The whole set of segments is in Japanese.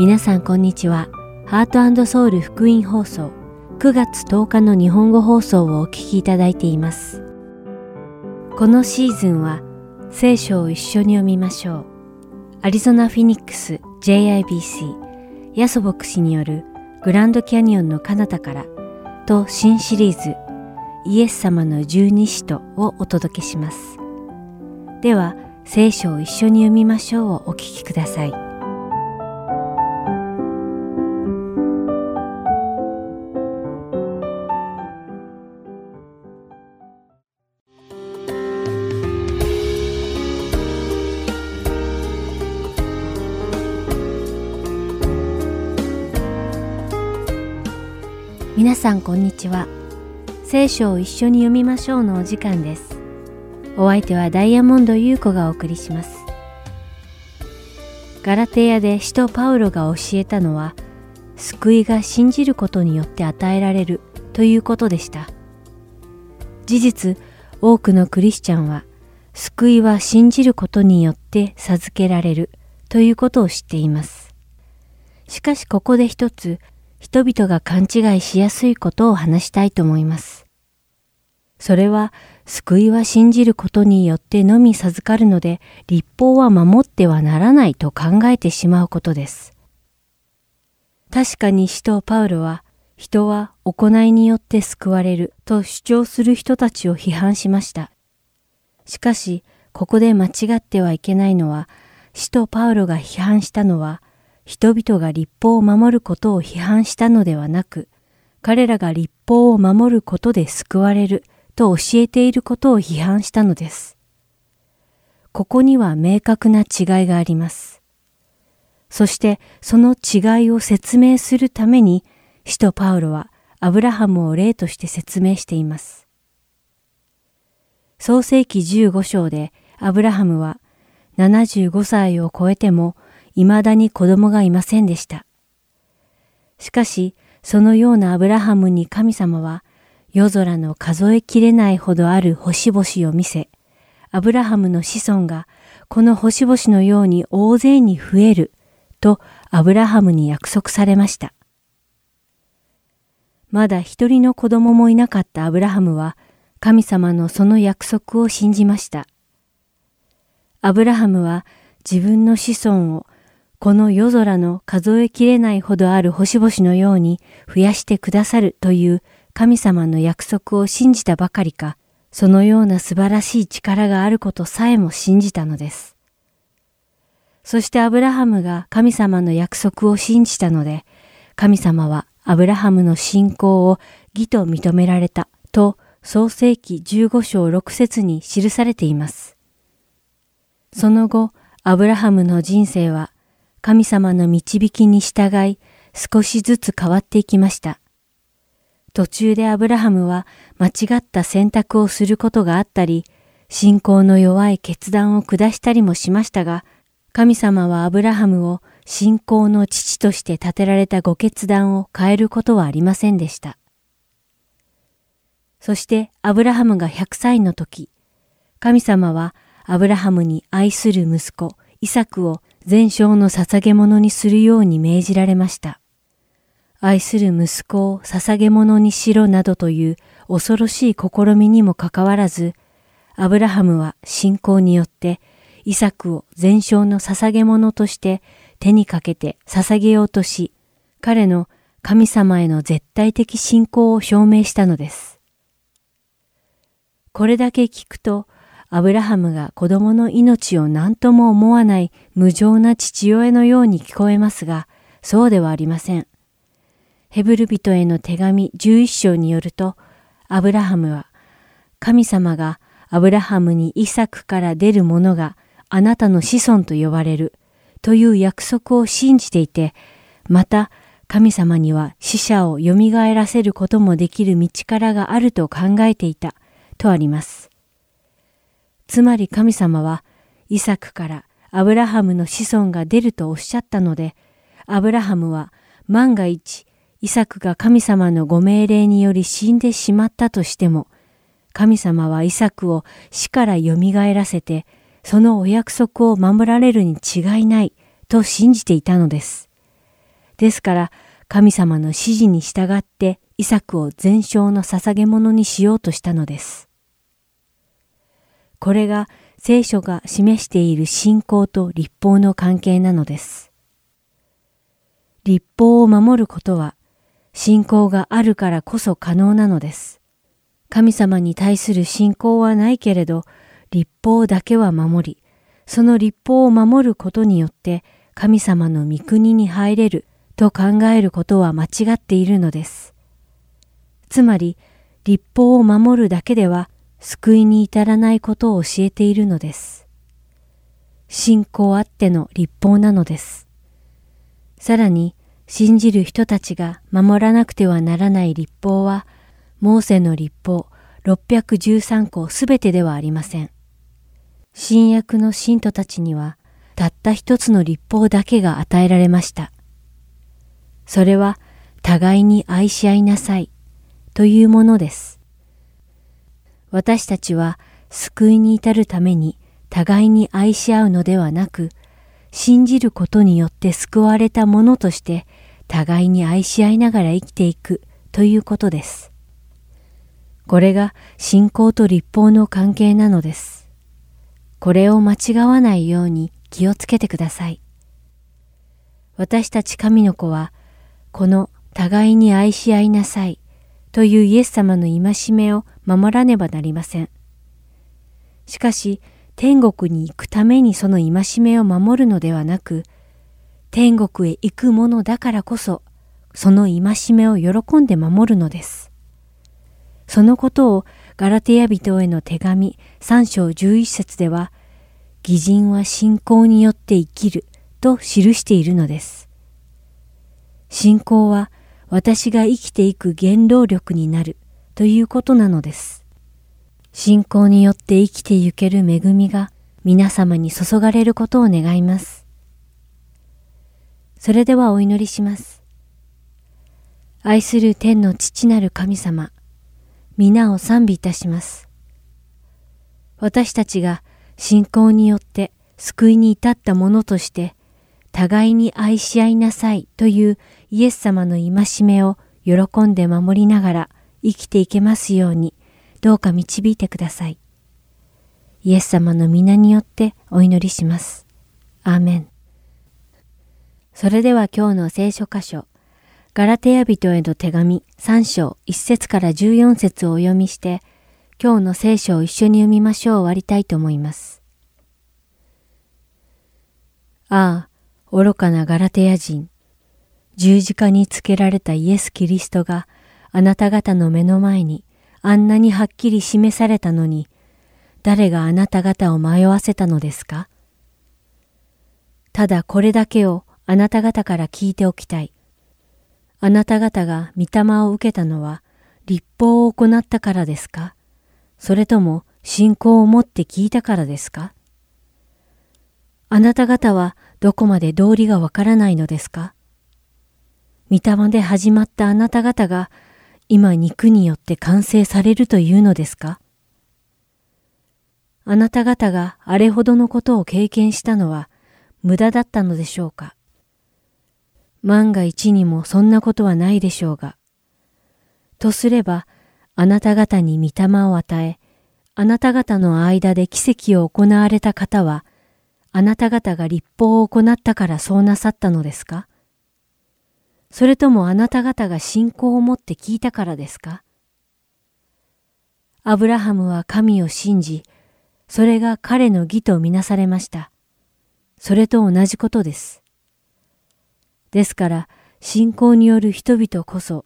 皆さんこんにちは。ハートソウル福音放送9月10日の日本語放送をお聞きいただいています。このシーズンは聖書を一緒に読みましょう。アリゾナ・フィニックス JIBC ヤソ牧師によるグランドキャニオンの彼方からと新シリーズイエス様の十二使徒をお届けします。では聖書を一緒に読みましょうをお聞きください。さんこんにちは。聖書を一緒に読みましょうのお時間です。お相手はダイヤモンド優子がお送りします。ガラテヤで使徒パウロが教えたのは、救いが信じることによって与えられるということでした。事実、多くのクリスチャンは、救いは信じることによって授けられるということを知っています。しかしここで一つ、人々が勘違いしやすいことを話したいと思います。それは、救いは信じることによってのみ授かるので、立法は守ってはならないと考えてしまうことです。確かに使徒パウロは、人は行いによって救われると主張する人たちを批判しました。しかし、ここで間違ってはいけないのは、使徒パウロが批判したのは、人々が立法を守ることを批判したのではなく、彼らが立法を守ることで救われると教えていることを批判したのです。ここには明確な違いがあります。そしてその違いを説明するために、使徒パウロはアブラハムを例として説明しています。創世記15章でアブラハムは75歳を超えても未だに子供がいませんでした。しかし、そのようなアブラハムに神様は夜空の数えきれないほどある星々を見せ、アブラハムの子孫がこの星々のように大勢に増えるとアブラハムに約束されました。まだ一人の子供もいなかったアブラハムは神様のその約束を信じました。アブラハムは自分の子孫をこの夜空の数えきれないほどある星々のように増やしてくださるという神様の約束を信じたばかりか、そのような素晴らしい力があることさえも信じたのです。そしてアブラハムが神様の約束を信じたので、神様はアブラハムの信仰を義と認められたと創世記15章6節に記されています。その後、アブラハムの人生は神様の導きに従い少しずつ変わっていきました。途中でアブラハムは間違った選択をすることがあったり、信仰の弱い決断を下したりもしましたが、神様はアブラハムを信仰の父として立てられたご決断を変えることはありませんでした。そしてアブラハムが100歳の時、神様はアブラハムに愛する息子イサクを全焼の捧げ物にするように命じられました。愛する息子を捧げ物にしろなどという恐ろしい試みにもかかわらず、アブラハムは信仰によってイサクを全焼の捧げ物として手にかけて捧げようとし、彼の神様への絶対的信仰を表明したのです。これだけ聞くと、アブラハムが子供の命を何とも思わない無情な父親のように聞こえますが、そうではありません。ヘブル人への手紙11章によると、アブラハムは、神様がアブラハムにイサクから出る者があなたの子孫と呼ばれるという約束を信じていて、また神様には死者を蘇らせることもできる道からがあると考えていたとあります。つまり神様はイサクからアブラハムの子孫が出るとおっしゃったので、アブラハムは万が一イサクが神様のご命令により死んでしまったとしても、神様はイサクを死から蘇らせて、そのお約束を守られるに違いないと信じていたのです。ですから神様の指示に従ってイサクを全焼の捧げ物にしようとしたのです。これが聖書が示している信仰と立法の関係なのです。立法を守ることは信仰があるからこそ可能なのです。神様に対する信仰はないけれど、立法だけは守り、その立法を守ることによって神様の御国に入れると考えることは間違っているのです。つまり、立法を守るだけでは救いに至らないことを教えているのです。信仰あっての立法なのです。さらに、信じる人たちが守らなくてはならない立法は、モーセの立法613項すべてではありません。新約の信徒たちには、たった一つの立法だけが与えられました。それは、互いに愛し合いなさい、というものです。私たちは救いに至るために互いに愛し合うのではなく、信じることによって救われたものとして互いに愛し合いながら生きていくということです。これが信仰と立法の関係なのです。これを間違わないように気をつけてください。私たち神の子は、この互いに愛し合いなさいというイエス様の戒めを守らねばなりません。しかし、天国に行くためにその戒めを守るのではなく、天国へ行くものだからこそ、その戒めを喜んで守るのです。そのことをガラテヤ人への手紙3章11節では、義人は信仰によって生きると記しているのです。信仰は私が生きていく原動力になるということなのです。信仰によって生きてゆける恵みが皆様に注がれることを願います。それではお祈りします。愛する天の父なる神様、皆を賛美いたします。私たちが信仰によって救いに至ったものとして、互いに愛し合いなさいというイエス様の戒めを喜んで守りながら生きていけますように、どうか導いてください。イエス様の皆によってお祈りします。アーメン。それでは今日の聖書箇所、ガラテヤ人への手紙3章1節から14節をお読みして、今日の聖書を一緒に読みましょう終わりたいと思います。ああ、愚かなガラテヤ人。十字架につけられたイエス・キリストがあなた方の目の前にあんなにはっきり示されたのに、誰があなた方を迷わせたのですか？ただこれだけをあなた方から聞いておきたい。あなた方が御霊を受けたのは立法を行ったからですか？それとも信仰を持って聞いたからですか？あなた方はどこまで道理がわからないのですか？御霊で始まったあなた方が今肉によって完成されるというのですか？あなた方があれほどのことを経験したのは無駄だったのでしょうか？万が一にもそんなことはないでしょうが。とすれば、あなた方に御霊を与え、あなた方の間で奇跡を行われた方は、あなた方が立法を行ったからそうなさったのですか？それともあなた方が信仰を持って聞いたからですか？アブラハムは神を信じ、それが彼の義とみなされました。それと同じことです。ですから、信仰による人々こそ、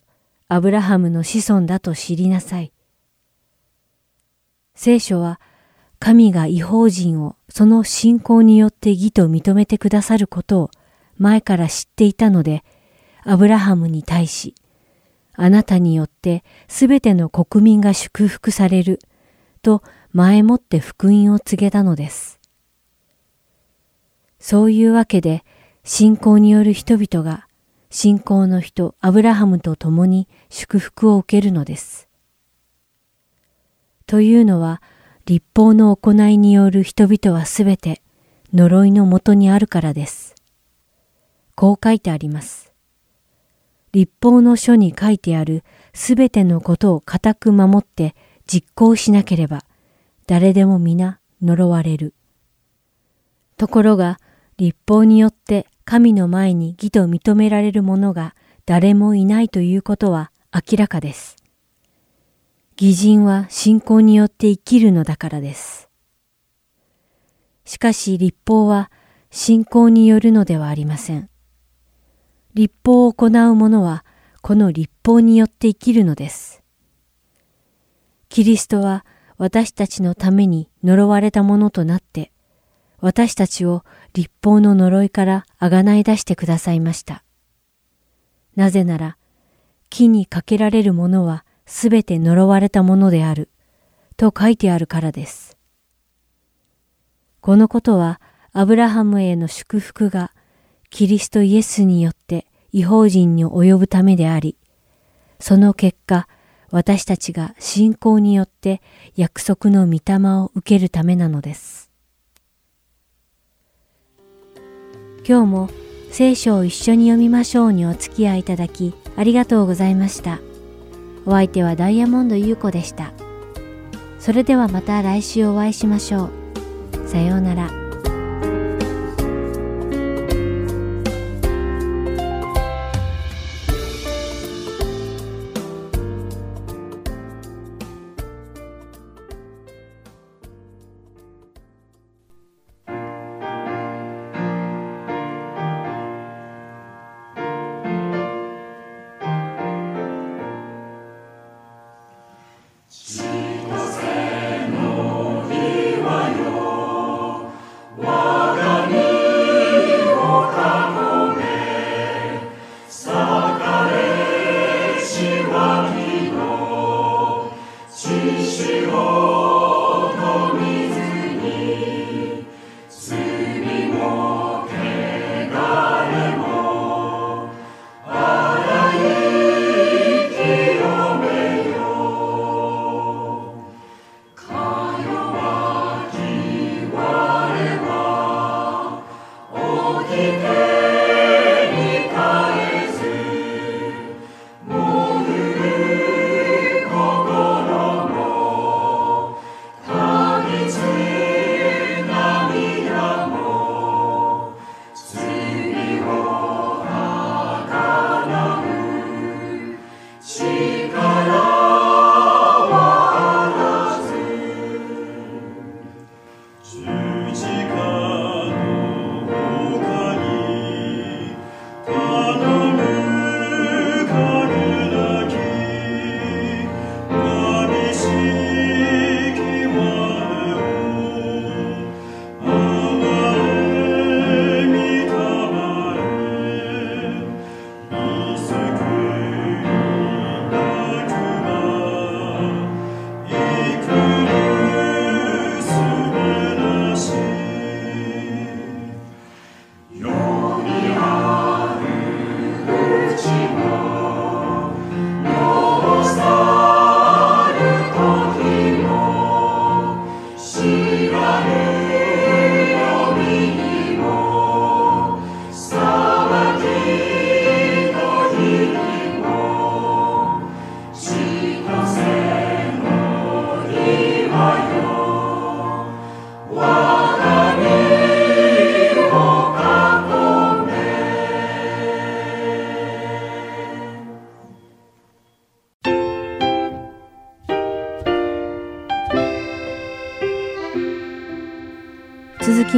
アブラハムの子孫だと知りなさい。聖書は、神が違法人をその信仰によって義と認めてくださることを前から知っていたので、アブラハムに対し、あなたによってすべての国民が祝福される、と前もって福音を告げたのです。そういうわけで、信仰による人々が、信仰の人アブラハムと共に祝福を受けるのです。というのは、立法の行いによる人々はすべて呪いのもとにあるからです。こう書いてあります。立法の書に書いてあるすべてのことを固く守って実行しなければ、誰でも皆呪われる。ところが、立法によって神の前に義と認められる者が誰もいないということは明らかです。義人は信仰によって生きるのだからです。しかし立法は信仰によるのではありません。立法を行う者はこの立法によって生きるのです。キリストは私たちのために呪われたものとなって、私たちを立法の呪いからあがない出してくださいました。なぜなら、木にかけられるものはすべて呪われたものである、と書いてあるからです。このことは、アブラハムへの祝福がキリストイエスによって違法人に及ぶためであり、その結果、私たちが信仰によって約束の御霊を受けるためなのです。今日も聖書を一緒に読みましょうにお付き合いいただきありがとうございました。お相手はダイヤモンド優子でした。それではまた来週お会いしましょう。さようなら。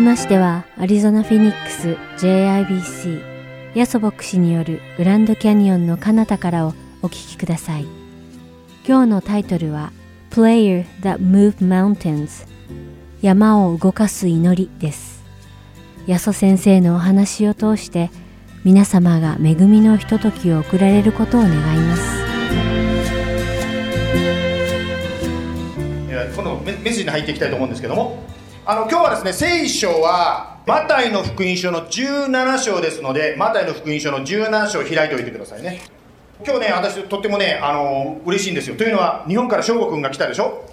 ましては、アリゾナ・フェニックス JIBC ヤソ牧師によるグランドキャニオンの彼方からをお聞きください。今日のタイトルは Player That Move Mountains 山を動かす祈りです。ヤソ先生のお話を通して皆様が恵みのひとときを送られることを願います。今度メッセージに入っていきたいと思うんですけどもあの今日はですね聖書はマタイの福音書の17章ですのでマタイの福音書の17章を開いておいてくださいね。今日ね私とってもねあの嬉しいんですよ。というのは日本から翔吾君が来たでしょ？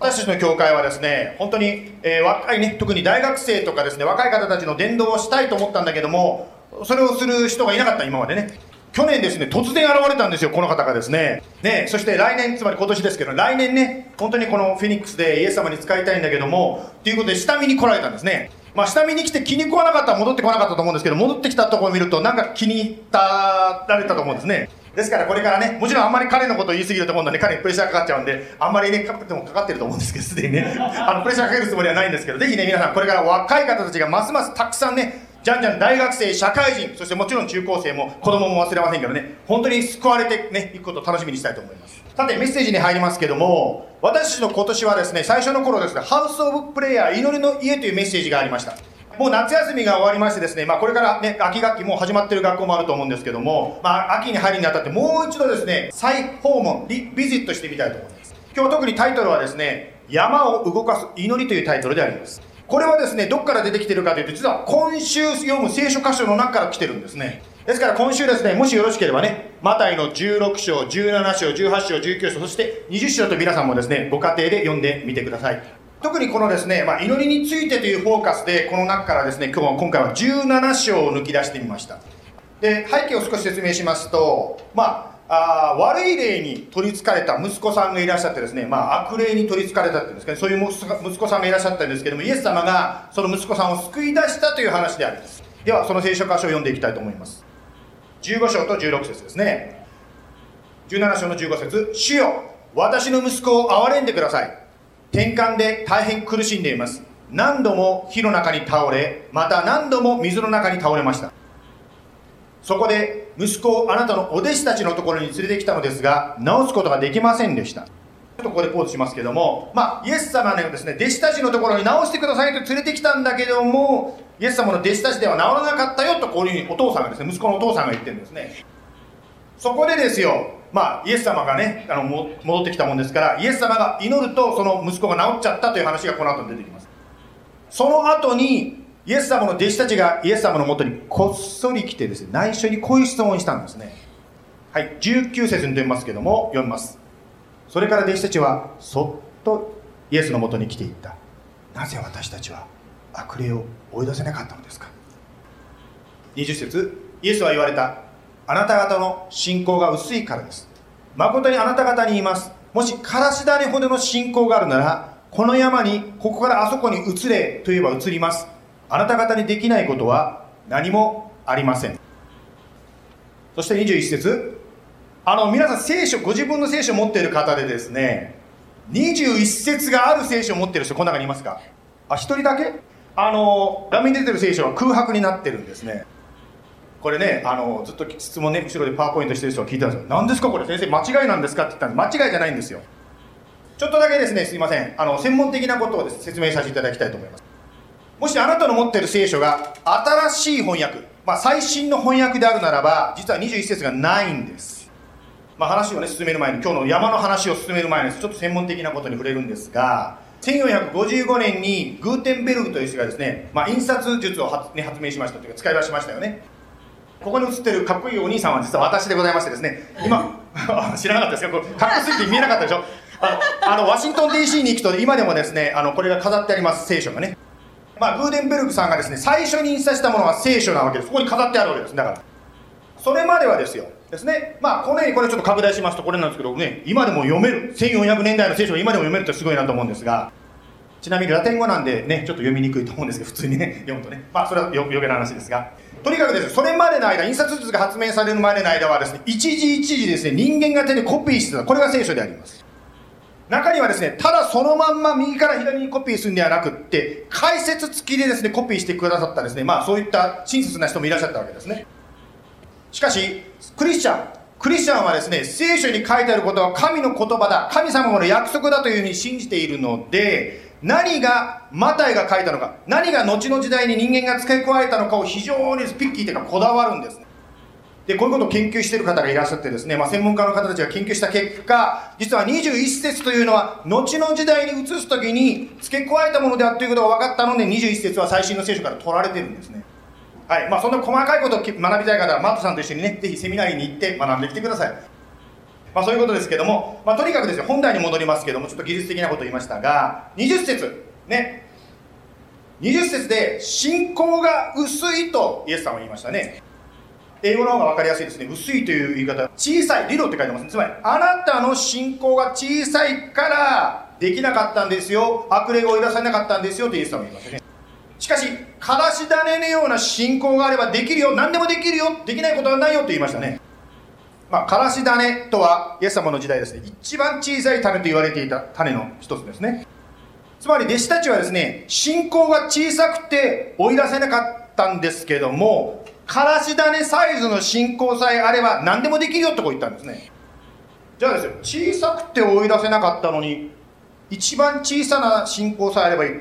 私たちの教会はですね本当に、えー、若いね特に大学生とかですね若い方たちの伝道をしたいと思ったんだけどもそれをする人がいなかった今までね。去年ですね、突然現れたんですよ、この方がですね。ね、そして来年、つまり今年ですけど、来年ね、本当にこのフェニックスでイエス様に使いたいんだけども、ということで下見に来られたんですね。まあ、下見に来て気に食わなかったら戻ってこなかったと思うんですけど、戻ってきたところを見ると、なんか気に入ったられたと思うんですね。ですからこれからね、もちろんあんまり彼のことを言い過ぎると思うんで、彼にプレッシャーかかっちゃうんで、あんまりね、かかってもかかってると思うんですけど、すでにね、あの、プレッシャーかけるつもりはないんですけど、ぜひね、皆さんこれから若い方たちがますますたくさんね、じゃんじゃん大学生、社会人、そしてもちろん中高生も子供も忘れませんけどね、本当に救われてね、いくことを楽しみにしたいと思います。さて、メッセージに入りますけども、私たちの今年はですね、最初の頃ですね、ハウス・オブ・プレイヤー、祈りの家というメッセージがありました。もう夏休みが終わりましてですね、まあ、これからね、秋学期も始まってる学校もあると思うんですけども、まあ、秋に入るにあたってもう一度ですね、再訪問、リビジットしてみたいと思います。今日特にタイトルはですね、山を動かす祈りというタイトルであります。これはですね、どっから出てきてるかというと、実は今週読む聖書箇所の中から来てるんですね。ですから今週ですね、もしよろしければね、マタイの16章、17章、18章、19章、そして20章と皆さんもですね、ご家庭で読んでみてください。特にこのですね、まあ、祈りについてというフォーカスで、この中からですね、今日は今回は17章を抜き出してみました。で、背景を少し説明しますと、まあ、あ悪い霊に取りつかれた息子さんがいらっしゃってですね、まあ、悪霊に取りつかれたっていうんですかね、そういう息子さんがいらっしゃったんですけども、イエス様がその息子さんを救い出したという話であります。では、その聖書箇所を読んでいきたいと思います。15章と16節ですね。17章の15節主よ、私の息子を憐れんでください。転換で大変苦しんでいます。何度も火の中に倒れ、また何度も水の中に倒れました。そこで息子をあなたのお弟子たちのところに連れてきたのですが、治すことができませんでした。ちょっとここでポーズしますけども、まあ、イエス様のですね、弟子たちのところに治してくださいと連れてきたんだけども、イエス様の弟子たちでは治らなかったよとこういうふうにお父さんがですね、息子のお父さんが言ってるんですね。そこでですよ、まあ、イエス様がね、あの戻ってきたもんですから、イエス様が祈ると、その息子が治っちゃったという話がこの後に出てきます。その後に、イエス様の弟子たちがイエス様のもとにこっそり来てですね、内緒にこういう質問をしたんですね。はい、19節に読みますけども、読みます。それから弟子たちはそっとイエスのもとに来ていった。なぜ私たちは悪霊を追い出せなかったのですか ?20 節イエスは言われた。あなた方の信仰が薄いからです。誠にあなた方に言います。もし、からし種ほどの信仰があるなら、この山に、ここからあそこに移れと言えば移ります。あなた方にできないことは何もありません。そして21節。あの皆さん聖書ご自分の聖書を持っている方でですね21節がある聖書を持っている人この中にいますか？あ一人だけ？あの画面に出てる聖書は空白になってるんですね。これねあのずっと質問ね後ろでパワーポイントしてる人が聞いたんですよ。何ですかこれ？先生間違いなんですかって言ったんです。間違いじゃないんですよ。ちょっとだけですねすいません。あの専門的なことをです、ね、説明させていただきたいと思います。もしあなたの持っている聖書が新しい翻訳、まあ、最新の翻訳であるならば実は21節がないんです、まあ、話をね進める前に今日の山の話を進める前にちょっと専門的なことに触れるんですが1455年にグーテンベルグという人がですね、まあ、印刷術を発,、ね、発明しましたというか使い出しましたよね。ここに写ってるかっこいいお兄さんは実は私でございましてですね今 知らなかったですかこかっこすぎて見えなかったでしょ。あのあのワシントン DC に行くと今でもですねあのこれが飾ってあります聖書がね。まあ、グーデンベルグさんがですね、最初に印刷したものは聖書なわけです。ここに飾ってあるわけです。だから。それまではですよ。ですね。まあ、このようにこれちょっと拡大しますとこれなんですけどね、今でも読める。1400年代の聖書が今でも読めるってすごいなと思うんですが、ちなみにラテン語なんでね、ちょっと読みにくいと思うんですけど、普通にね、読むとね。まあ、それは余計な話ですが。とにかくですね、それまでの間、印刷術が発明されるまでの間はですね、一時一時ですね、人間が手でコピーしてた。これが聖書であります。中にはですね、ただそのまんま右から左にコピーするんではなくって、解説付きでですね、コピーしてくださったですね、まあそういった親切な人もいらっしゃったわけですね。しかし、クリスチャン、クリスチャンはですね、聖書に書いてあることは神の言葉だ、神様の約束だというふうに信じているので、何がマタイが書いたのか、何が後の時代に人間が付け加えたのかを非常にピッキーというかこだわるんです、ね。で、こういうことを研究している方がいらっしゃってですね、まあ、専門家の方たちが研究した結果、実は21節というのは、後の時代に移すときに付け加えたものであるということが分かったので、21節は最新の聖書から取られてるんですね。はい。まあ、そんな細かいことを学びたい方は、マットさんと一緒にね、ぜひセミナーに行って学んできてください。まあ、そういうことですけども、まあ、とにかくですね、本題に戻りますけども、ちょっと技術的なことを言いましたが、20節ね。20節で、信仰が薄いとイエスさんは言いましたね。英語の方が分かりやすいですね。薄いという言い方。小さい。リロって書いてます、ね。つまり、あなたの信仰が小さいからできなかったんですよ。悪霊が追い出されなかったんですよとイエス様言いますね。しかし、からし種のような信仰があればできるよ。何でもできるよ。できないことはないよと言いましたね。まあ、からし種とは、イエス様の時代ですね。一番小さい種と言われていた種の一つですね。つまり弟子たちはですね、信仰が小さくて追い出せなかったんですけども、からし種サイズの信仰さえあれば何でもできるよってこう言ったんですね。じゃあですよ、小さくて追い出せなかったのに、一番小さな信仰さえあればいい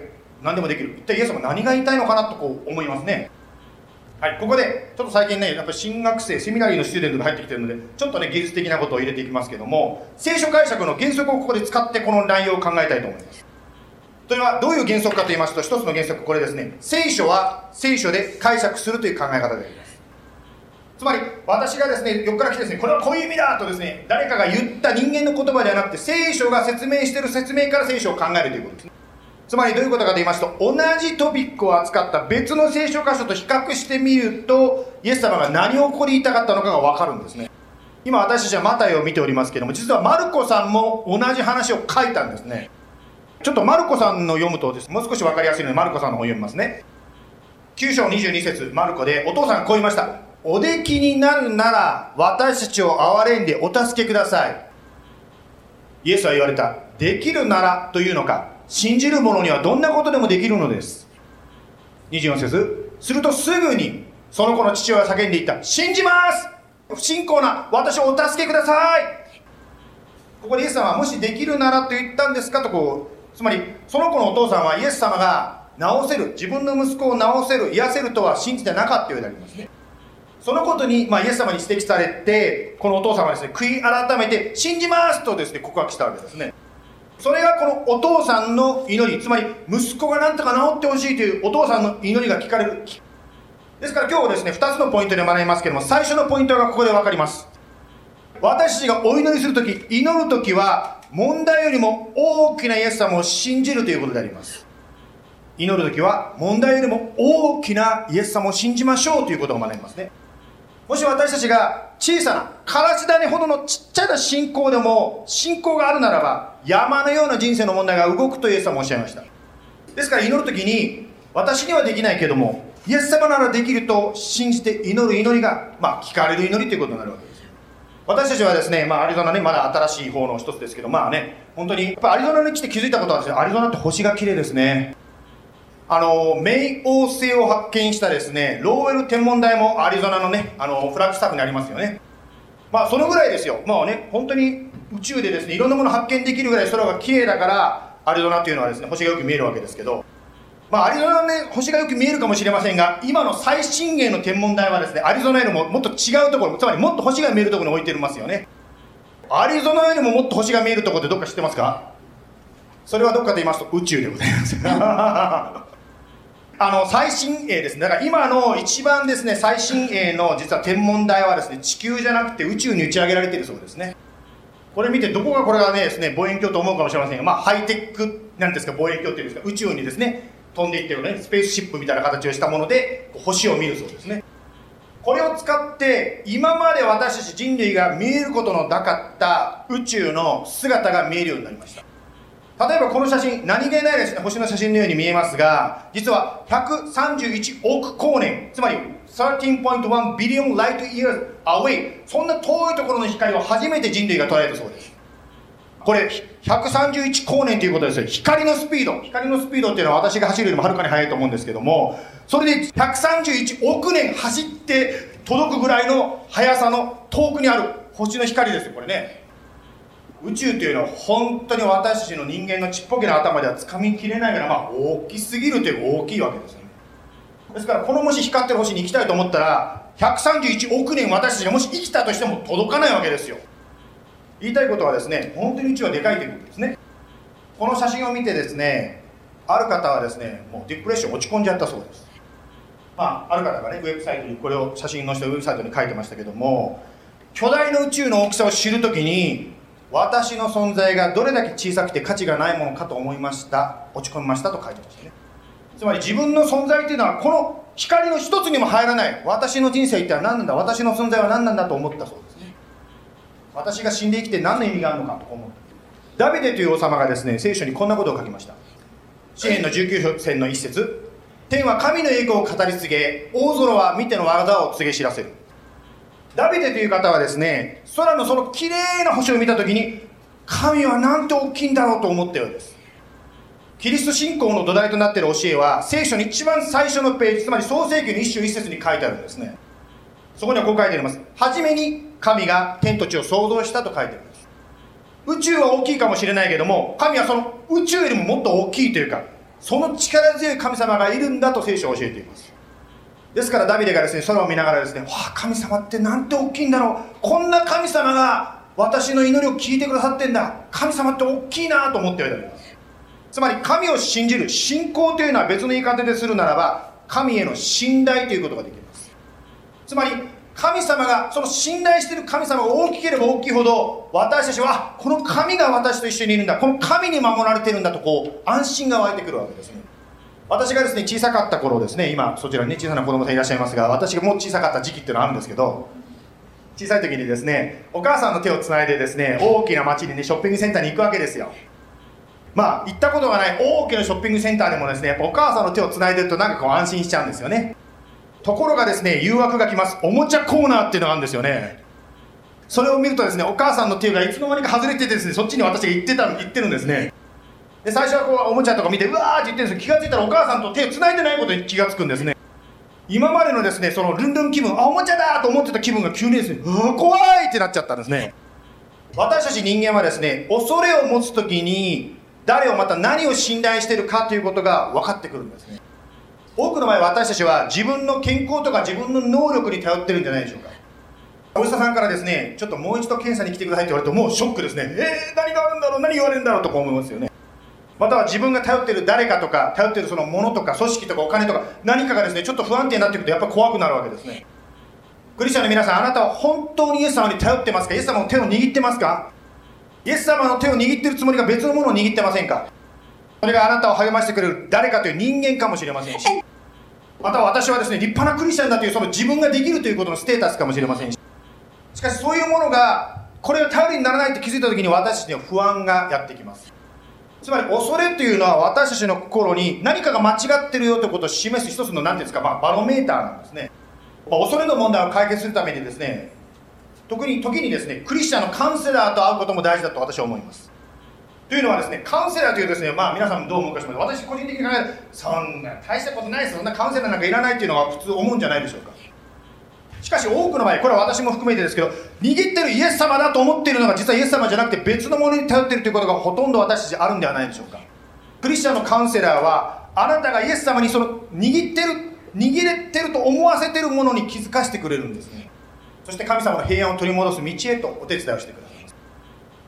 何でもできる。一体イエス様何が言いたいのかなとこう思いますね。はい、ここで、ちょっと最近ね、やっぱり進学生、セミナリーのスチューデントが入ってきてるので、ちょっとね、技術的なことを入れていきますけども、聖書解釈の原則をここで使ってこの内容を考えたいと思います。それはどういう原則かと言いますと、一つの原則これですね。聖書は聖書で解釈するという考え方であります。つまり、私がですね、横から来てですね、これはこういう意味だとですね、誰かが言った人間の言葉ではなくて、聖書が説明している説明から聖書を考えるということです。つまりどういうことかと言いますと、同じトピックを扱った別の聖書箇所と比較してみると、イエス様が何を起こりたかったのかがわかるんですね。今私たちはマタイを見ておりますけども、実はマルコさんも同じ話を書いたんですね。ちょっとマルコさんの読むとです、もう少し分かりやすいので、マルコさんの方読みますね。9章22節マルコで、お父さんこう言いました。お出来になるなら、私たちを憐れんでお助けください。イエスは言われた。できるならというのか、信じる者にはどんなことでもできるのです。24節するとすぐに、その子の父親は叫んでいった。信じます不信仰な私をお助けくださいここでイエス様はもしできるならと言ったんですかとこう、つまりその子のお父さんはイエス様が治せる、自分の息子を治せる、癒せるとは信じてなかったようでありますね。そのことに、まあ、イエス様に指摘されて、このお父様はですね、悔い改めて、信じますとですね、告白したわけですね。それがこのお父さんの祈り、つまり息子がなんとか治ってほしいというお父さんの祈りが聞かれる。ですから今日はですね、2つのポイントで学びますけども、最初のポイントがここで分かります。私たちがお祈りするとき、祈るときは、問題よりも大きなイエス様を信じるということであります。祈るときは、問題よりも大きなイエス様を信じましょうということを学びますね。もし私たちが小さな、からし種ほどのちっちゃな信仰でも、信仰があるならば、山のような人生の問題が動くとイエス様おっしゃいました。ですから祈るときに、私にはできないけども、イエス様ならできると信じて祈る祈りが、まあ、聞かれる祈りということになるわけです。私たちはですね、まあ、アリゾナね、まだ新しい方の一つですけど、まあね、本当に、やっぱアリゾナに来て気づいたことはですね、アリゾナって星が綺麗ですね。あの、冥王星を発見したですね、ローウェル天文台もアリゾナのね、あの、フラッグスタッフにありますよね。まあ、そのぐらいですよ。まあね、本当に宇宙でですね、いろんなもの発見できるぐらい空が綺麗だから、アリゾナっていうのはですね、星がよく見えるわけですけど、まあ、アリゾナね、星がよく見えるかもしれませんが、今の最新鋭の天文台はですね、アリゾナよりももっと違うところ、つまりもっと星が見えるところに置いてますよね。アリゾナよりももっと星が見えるところってどっか知ってますか？それはどっかと言いますと宇宙でございます。あの、最新鋭ですね。だから今の一番ですね、最新鋭の実は天文台はですね、地球じゃなくて宇宙に打ち上げられているそうですね。これ見て、どこがこれがね、ですね、望遠鏡と思うかもしれませんが、まあ、ハイテック、なんですか、望遠鏡っていうんですか、宇宙にですね、飛んでいってるね、スペースシップみたいな形をしたもので、星を見るそうですね。これを使って、今まで私たち人類が見えることのなかった宇宙の姿が見えるようになりました。例えばこの写真、何気ないですね、星の写真のように見えますが、実は131億光年、つまり13.1 billion light years away、そんな遠いところの光を初めて人類が捉えたそうです。これ、131光年ということですよ。光のスピード。光のスピードっていうのは私が走るよりもはるかに速いと思うんですけども、それで131億年走って届くぐらいの速さの遠くにある星の光ですよ、これね。宇宙というのは本当に私たちの人間のちっぽけな頭ではつかみきれないぐら、まあ、大きすぎるという大きいわけですねですからこのもし光ってる星に行きたいと思ったら131億年私たちがもし生きたとしても届かないわけですよ言いたいことはですね本当に宇宙はでかいということですね。この写真を見てですねある方はですねもうディプレッション落ち込んじゃったそうです。まあある方がねウェブサイトにこれを写真載せてウェブサイトに書いてましたけども巨大な宇宙の大きさを知るときに私の存在がどれだけ小さくて価値がないものかと思いました落ち込みましたと書いてましたね。つまり自分の存在というのはこの光の一つにも入らない。私の人生って何なんだ？私の存在は何なんだと思ったそうです。私が死んで生きて何の意味があるのかと思う。ダビデという王様がですね聖書にこんなことを書きました。詩篇の19編の一節。天は神の栄光を語り継げ大空は見ての技を告げ知らせる。ダビデという方はですね空のその綺麗な星を見た時に神はなんて大きいんだろうと思ったようです。キリスト信仰の土台となっている教えは聖書の一番最初のページつまり創世記の一章一節に書いてあるんですね。そこにはこう書いてあります。初めに神が天と地を創造したと書いてるんです。宇宙は大きいかもしれないけども神はその宇宙よりももっと大きいというかその力強い神様がいるんだと聖書は教えています。ですからダビデがですね空を見ながらですねわあ神様ってなんて大きいんだろう。こんな神様が私の祈りを聞いてくださってんだ。神様って大きいなと思っておいたわけです。つまり神を信じる信仰というのは別の言い方でするならば神への信頼ということができます。つまり神様がその信頼している神様が大きければ大きいほど私たちはこの神が私と一緒にいるんだ。この神に守られているんだとこう安心が湧いてくるわけですね。私がですね小さかった頃ですね今そちらにね小さな子供さんいらっしゃいますが私がもう小さかった時期っていうのはあるんですけど小さい時にですねお母さんの手をつないでですね大きな街にねショッピングセンターに行くわけですよ。まあ行ったことがない大きなショッピングセンターでもですねやっぱお母さんの手をつないでるとなんかこう安心しちゃうんですよね。ところがですね誘惑が来ます。おもちゃコーナーっていうのがあるんですよね。それを見るとですねお母さんの手がいつの間にか外れててですねそっちに私が行ってた行ってるんですね。で最初はこうおもちゃとか見てうわーって言ってるんですけど気が付いたらお母さんと手を繋いでないことに気が付くんですね。今までのですねそのルンルン気分あおもちゃだと思ってた気分が急にですねうわ怖いってなっちゃったんですね。私たち人間はですね恐れを持つ時に誰をまた何を信頼してるかということが分かってくるんですね。多くの場合私たちは自分の健康とか自分の能力に頼ってるんじゃないでしょうか。お医者さんからですねちょっともう一度検査に来てくださいって言われるともうショックですねえー、何があるんだろう？何言われるんだろう？とか思いますよね。または自分が頼ってる誰かとか頼ってるそのものとか組織とかお金とか何かがですねちょっと不安定になってくるとやっぱ怖くなるわけですね。クリスチャンの皆さんあなたは本当にイエス様に頼ってますか？イエス様の手を握ってますか？イエス様の手を握ってるつもりが別のものを握ってませんか？それがあなたを励ましてくれる誰かという人間かもしれませんしまた私はですね立派なクリスチャンだというその自分ができるということのステータスかもしれませんししかしそういうものがこれを頼りにならないって気づいた時に私たちには不安がやってきます。つまり恐れというのは私たちの心に何かが間違ってるよということを示す一つの何ですか、まあ、バロメーターなんですね。恐れの問題を解決するためにですね特に時にですねクリスチャンのカウンセラーと会うことも大事だと私は思います。というのはですねカウンセラーというですねまあ皆さんどう思うかします私個人的に考えるそんな大したことないですそんなカウンセラーなんかいらないっていうのは普通思うんじゃないでしょうか。しかし多くの場合これは私も含めてですけど握ってるイエス様だと思っているのが実はイエス様じゃなくて別のものに頼っているということがほとんど私たちあるんではないでしょうか。クリスチャンのカウンセラーはあなたがイエス様にその握ってる握れてると思わせてるものに気づかせてくれるんですね。そして神様の平安を取り戻す道へとお手伝いをしてくださいます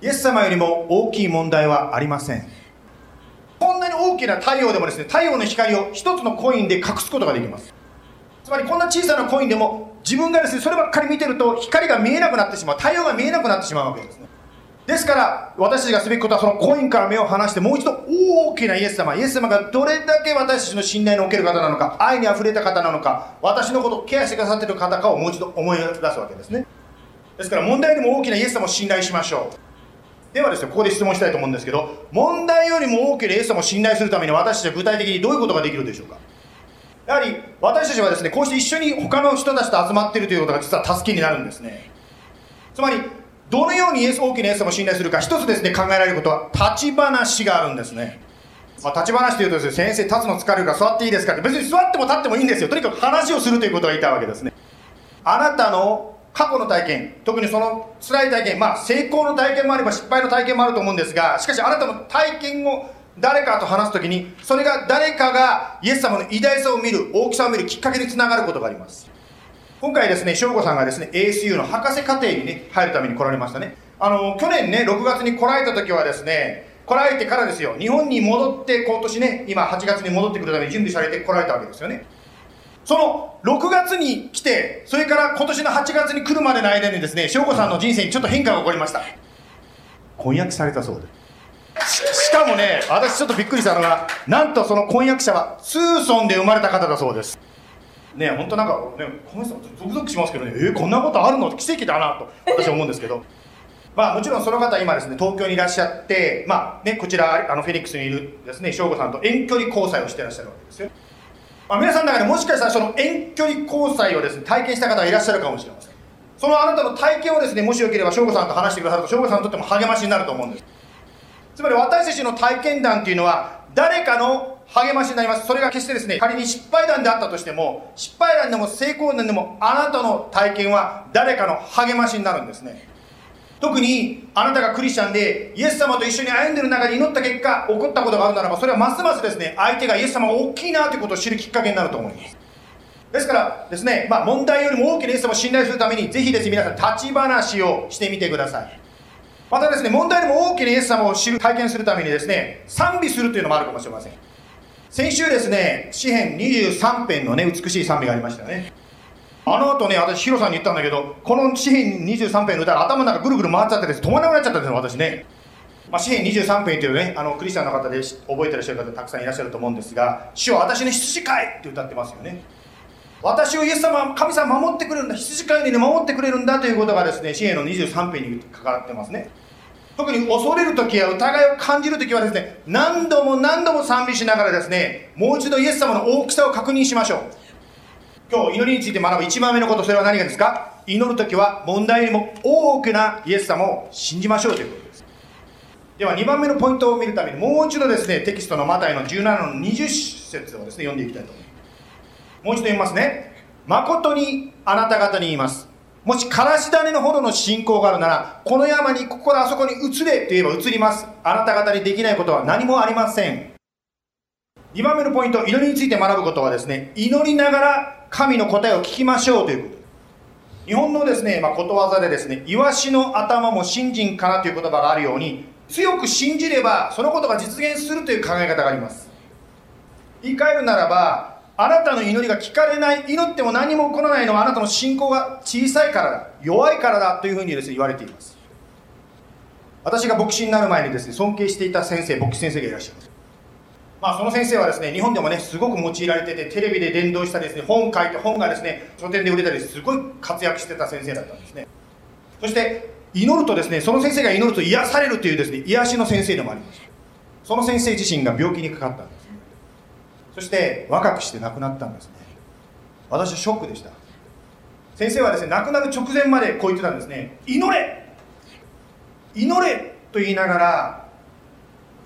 イエス様よりも大きい問題はありません。こんなに大きな太陽でもですね太陽の光を一つのコインで隠すことができます。つまりこんな小さなコインでも自分がですねそればっかり見てると光が見えなくなってしまう。太陽が見えなくなってしまうわけですね。ですから私たちがすべきことはそのコインから目を離してもう一度大きなイエス様イエス様がどれだけ私たちの信頼のおける方なのか愛にあふれた方なのか私のことをケアしてくださっている方かをもう一度思い出すわけですね。ですから問題よりも大きなイエス様を信頼しましょう。ではですねここで質問したいと思うんですけど問題よりも大きなイエス様を信頼するために私たちは具体的にどういうことができるでしょうか？やはり私たちはですねこうして一緒に他の人たちと集まっているということが実は助けになるんですね。つまりどのようにイエス大きなイエス様を信頼するか一つですね考えられることは立ち話があるんですね。まあ、立ち話というとですね先生立つの疲れるから座っていいですかって別に座っても立ってもいいんですよ。とにかく話をするということが言いたいわけですね。あなたの過去の体験特にその辛い体験まあ成功の体験もあれば失敗の体験もあると思うんですがしかしあなたの体験を誰かと話すときにそれが誰かがイエス様の偉大さを見る大きさを見るきっかけにつながることがあります。今回ですね翔子さんがですね ASU の博士課程にね入るために来られましたね。あの去年ね6月に来られた時はですね来られてからですよ。日本に戻って今年ね今8月に戻ってくるために準備されて来られたわけですよね。その6月に来てそれから今年の8月に来るまでの間にですね翔子さんの人生にちょっと変化が起こりました。婚約されたそうで。すしかもね私ちょっとびっくりしたのがなんとその婚約者はツーソンで生まれた方だそうです。ね本当なんかねこの人ゾクゾクしますけどねえー、こんなことあるの？って奇跡だなと私は思うんですけど。まあもちろんその方今ですね東京にいらっしゃってまあねこちらあのフェニックスにいるですね省吾さんと遠距離交際をしていらっしゃるわけですよ、まあ、皆さんの中でもしかしたらその遠距離交際をですね体験した方がいらっしゃるかもしれません。そのあなたの体験をですねもしよければ省吾さんと話してくださると省吾さんにとっても励ましになると思うんです。つまり私たちの体験談っていうのは誰かの励ましになります。それが決してですね仮に失敗談であったとしても失敗談でも成功談でもあなたの体験は誰かの励ましになるんですね。特にあなたがクリスチャンでイエス様と一緒に歩んでる中で祈った結果起こったことがあるならばそれはますますですね相手がイエス様が大きいなということを知るきっかけになると思います。ですからですね、まあ、問題よりも大きなイエス様を信頼するためにぜひですね皆さん立ち話をしてみてください。またですね問題よりも大きなイエス様を知る体験するためにですね賛美するというのもあるかもしれません。先週ですね詩編23編のね美しい賛美がありましたよね。あの後ね、私、ヒロさんに言ったんだけど、この詩篇23編の歌、頭の中ぐるぐる回っちゃってです、止まらなくなっちゃったんですよ、私ね。まあ、詩篇23編というね、あのクリスチャンの方で覚えてらっしゃる方たくさんいらっしゃると思うんですが、主は私の羊飼いって歌ってますよね。私をイエス様、神様守ってくれるんだ、羊飼いにね守ってくれるんだということがですね、詩篇の23編に関わってますね。特に恐れる時や疑いを感じる時はですね、何度も何度も賛美しながらですね、もう一度イエス様の大きさを確認しましょう。今日祈りについて学ぶ一番目のことそれは何がですか？祈る時は問題よりも多くなイエス様を信じましょうということです。では2番目のポイントを見るためにもう一度ですねテキストのマタイの17の20節をですね読んでいきたいと思います。もう一度読みますね。誠にあなた方に言います。もしからし種のほどの信仰があるならこの山にここからあそこに移れと言えば移ります。あなた方にできないことは何もありません。2番目のポイント祈りについて学ぶことはですね祈りながら神の答えを聞きましょうということ日本のですね、まあ、ことわざでですね、イワシの頭も信心かなという言葉があるように、強く信じればそのことが実現するという考え方があります。言い換えるならば、あなたの祈りが聞かれない、祈っても何も起こらないのはあなたの信仰が小さいからだ、弱いからだというふうにですね、言われています。私が牧師になる前にですね、尊敬していた先生、牧師先生がいらっしゃいます。まあ、その先生はですね日本でもねすごく用いられててテレビで伝道したですね本書いて本がですね書店で売れたりすごい活躍してた先生だったんですね。そして祈るとですねその先生が祈ると癒されるというですね癒しの先生でもあります。その先生自身が病気にかかったんです、そして若くして亡くなったんですね。私はショックでした。先生はですね亡くなる直前までこう言ってたんですね。祈れ!祈れ!と言いながら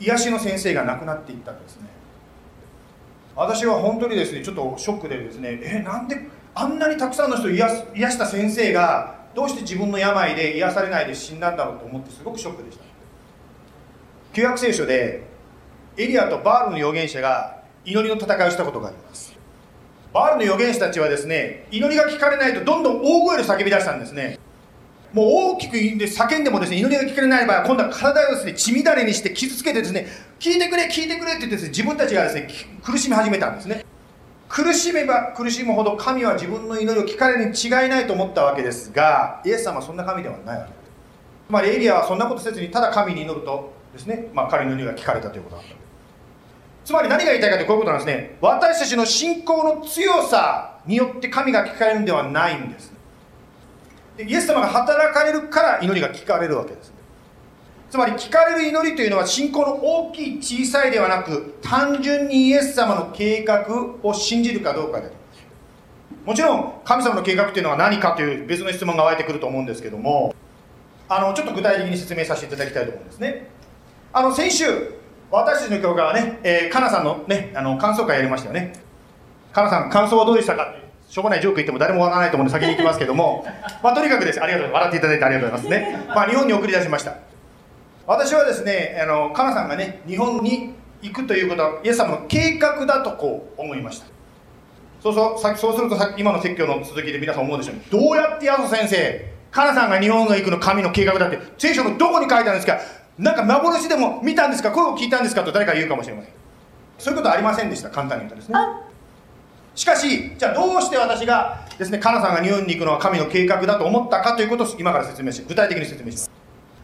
癒しの先生が亡くなっていったんですね。私は本当にですねちょっとショックでですねえなんであんなにたくさんの人を癒癒した先生がどうして自分の病で癒されないで死んだんだろうと思ってすごくショックでした。旧約聖書でエリアとバールの預言者が祈りの戦いをしたことがあります。バールの預言者たちはですね祈りが聞かれないとどんどん大声で叫び出したんですね。もう大きく叫んでもですね、祈りが聞かれない場合は、今度は体をですね、血乱れにして傷つけてですね、聞いてくれ、聞いてくれって言ってですね、自分たちがですね、苦しみ始めたんですね。苦しめば苦しむほど神は自分の祈りを聞かれるに違いないと思ったわけですが、イエス様はそんな神ではないわけです。つまりエリアはそんなことせずに、ただ神に祈るとですね、まあ彼の祈りが聞かれたということだった。つまり何が言いたいかというこういうことなんですね。私たちの信仰の強さによって神が聞かれるんではないんです。イエス様が働かれるから祈りが聞かれるわけです。つまり聞かれる祈りというのは信仰の大きい小さいではなく単純にイエス様の計画を信じるかどうかでもちろん神様の計画というのは何かという別の質問が湧いてくると思うんですけどもあのちょっと具体的に説明させていただきたいと思うんですね。あの先週私たちの教会はね、えー、かなさんのねあの感想会やりましたよね。かなさん感想はどうでしたかしょうがないジョーク言っても誰も笑わないと思うので先に行きますけども、まあ、とにかくです。ありがとう笑っていただいてありがとうございますね。まあ、日本に送り出しました。私はですね、あの、かなさんがね、日本に行くということは、イエス様の計画だとこう思いました。そうそう、さそうするとさ今の説教の続きで皆さん思うでしょう、ね、どうやってヤソ先生、かなさんが日本が行くの神の計画だって、聖書のどこに書いてあるんですか？なんか幻でも見たんですか？声を聞いたんですか？と誰か言うかもしれません。そういうことありませんでした、簡単に言うとですね。しかし、じゃあどうして私がですね、カナさんが日本に行くのは神の計画だと思ったかということを今から説明して、具体的に説明します。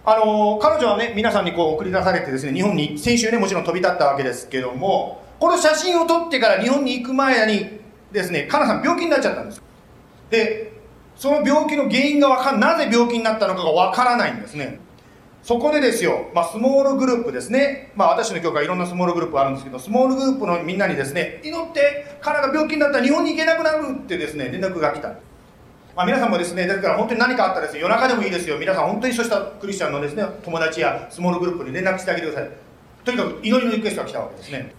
あの彼女はね、皆さんにこう送り出されてですね、日本に先週ね、もちろん飛び立ったわけですけども、この写真を撮ってから日本に行く前に、ですね、カナさん病気になっちゃったんです。で、その病気の原因がわかん、なぜ病気になったのかがわからないんですね。そこでですよ、まあ、スモールグループですね。まあ、私の教会いろんなスモールグループあるんですけど、スモールグループのみんなにですね、祈って、彼が病気になったら日本に行けなくなるってですね、連絡が来た。まあ、皆さんもですね、だから本当に何かあったらですね、夜中でもいいですよ。皆さん本当にそうしたクリスチャンのですね、友達やスモールグループに連絡してあげてください。とにかく祈りのリクエストが来たわけですね。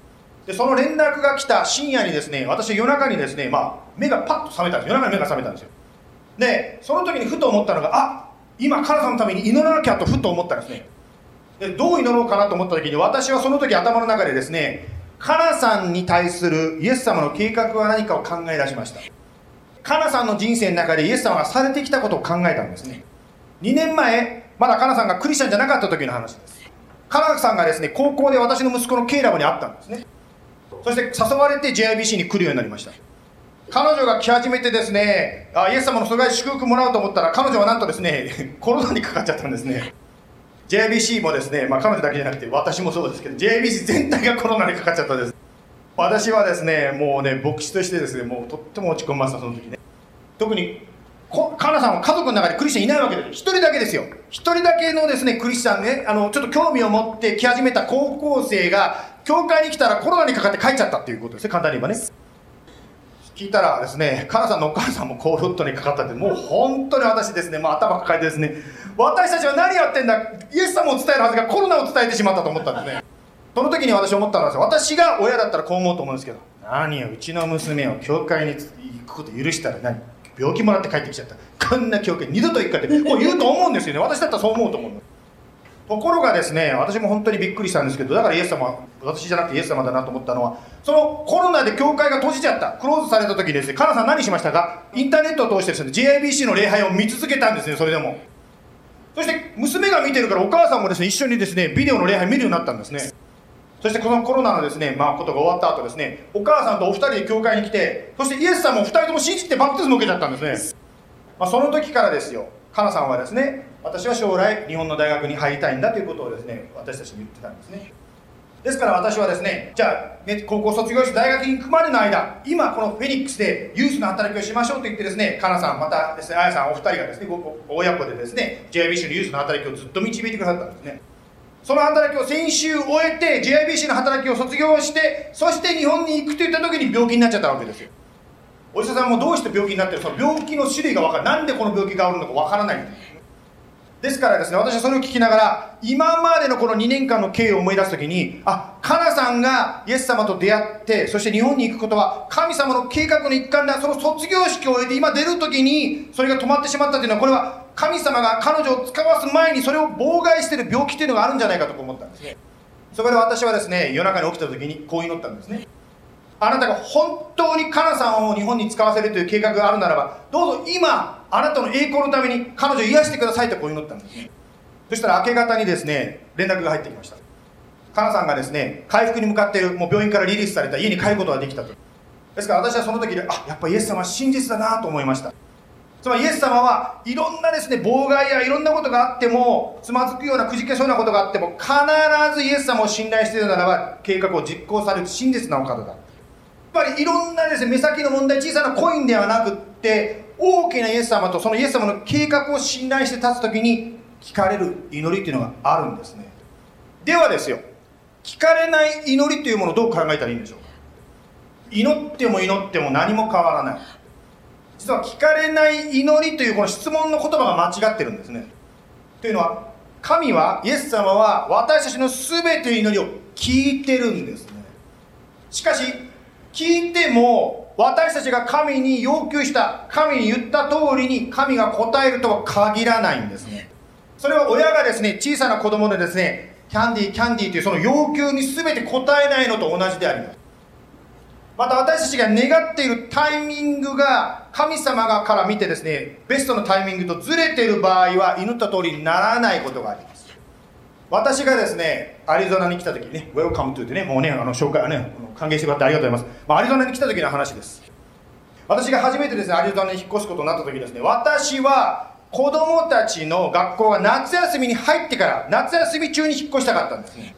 で、その連絡が来た深夜にですね、私夜中にですね、まあ、目がパッと覚めたんです。夜中に目が覚めたんですよ。で、その時にふと思ったのが、あ今、カナさんのために祈らなきゃとふと思ったんですね。で、どう祈ろうかなと思った時に、私はその時頭の中でですね、カナさんに対するイエス様の計画は何かを考え出しました。カナさんの人生の中でイエス様がされてきたことを考えたんですね。2年前、まだカナさんがクリスチャンじゃなかった時の話です。カナさんがですね、高校で私の息子のケイラブに会ったんですね。そして誘われて JIBC に来るようになりました。彼女が来始めてですね、あイエス様のすごい祝福もらおうと思ったら、彼女はなんとですね、コロナにかかっちゃったんですね。JBC もですね、まあ、彼女だけじゃなくて私もそうですけど JBC 全体がコロナにかかっちゃったんです。私はですねもうね牧師としてですねもうとっても落ち込みましたその時ね。特にカナさんは家族の中でクリスチャンいないわけです一人だけですよ。一人だけのですねクリスチャンねあのちょっと興味を持って来始めた高校生が教会に来たらコロナにかかって帰っちゃったっていうことですね簡単に言えばね。聞いたらですね、カナさんのお母さんもコールフットにかかったって、もう本当に私ですね、まあ、頭抱えてですね、私たちは何やってんだ、イエス様を伝えるはずがコロナを伝えてしまったと思ったんですね。その時に私思ったのは、私が親だったらこう思うと思うんですけど、何よ、うちの娘を教会に行くこと許したら何？病気もらって帰ってきちゃった。こんな教会二度と行くかって、こう言うと思うんですよね。私だったらそう思うと思うところがですね、私も本当にびっくりしたんですけど、だからイエス様、私じゃなくてイエス様だなと思ったのは、そのコロナで教会が閉じちゃった、クローズされた時にですね、カナさん何しましたか？インターネットを通してですね、JIBC の礼拝を見続けたんですね、それでも。そして娘が見てるからお母さんもですね、一緒にですね、ビデオの礼拝見るようになったんですね。そしてこのコロナのですね、まあことが終わった後ですね、お母さんとお二人で教会に来て、そしてイエス様も二人とも信じてバプテスマ受けちゃったんですね。まあその時からですよ、かなさんはですね私は将来日本の大学に入りたいんだということをですね私たちに言ってたんですね。ですから私はですねじゃあ、ね、高校卒業して大学に行くまでの間今このフェニックスでユースの働きをしましょうと言ってですねかなさんまたですねあやさんお二人がですね親子でですね JIBC のユースの働きをずっと導いてくださったんですね。その働きを先週終えて JIBC の働きを卒業してそして日本に行くといった時に病気になっちゃったわけですよ。お医者さんもどうして病気になってるその病気の種類が分からないなんでこの病気があるのか分からない。ですからですね私はそれを聞きながら今までのこの2年間の経緯を思い出す時にあカナさんがイエス様と出会ってそして日本に行くことは神様の計画の一環だ。その卒業式を終えて今出る時にそれが止まってしまったというのはこれは神様が彼女を使わす前にそれを妨害している病気というのがあるんじゃないかと思ったんですね。そこで私はですね夜中に起きた時にこう祈ったんですね。あなたが本当にカナさんを日本に使わせるという計画があるならばどうぞ今あなたの栄光のために彼女を癒してくださいとこう祈ったんです。ねそしたら明け方にですね連絡が入ってきました。カナさんがですね回復に向かっているもう病院からリリースされた家に帰ることができたと。ですから私はその時であやっぱイエス様は真実だなと思いました。つまりイエス様はいろんなですね妨害やいろんなことがあってもつまずくようなくじけそうなことがあっても必ずイエス様を信頼しているならば計画を実行される真実なお方だ。ぱりいろんなですね目先の問題小さなコインではなくって大きなイエス様とそのイエス様の計画を信頼して立つ時に聞かれる祈りっていうのがあるんですね。ではですよ聞かれない祈りというものをどう考えたらいいんでしょう祈っても祈っても何も変わらない。実は聞かれない祈りというこの質問の言葉が間違ってるんですね。というのは神はイエス様は私たちの全ての祈りを聞いてるんですね。しかし聞いても私たちが神に要求した神に言った通りに神が答えるとは限らないんですね。それは親がですね小さな子供でですねキャンディーキャンディーというその要求に全て答えないのと同じであります。また私たちが願っているタイミングが神様がから見てですねベストのタイミングとずれている場合は祈った通りにならないことがあります。私がですね、アリゾナに来た時にね、 welcome to ってね、もうね、あの紹介はね、歓迎してもらってありがとうございます。まあ、アリゾナに来た時の話です。私が初めてですね、アリゾナに引っ越すことになった時ですね、私は子供たちの学校が夏休みに入ってから、夏休み中に引っ越したかったんですね。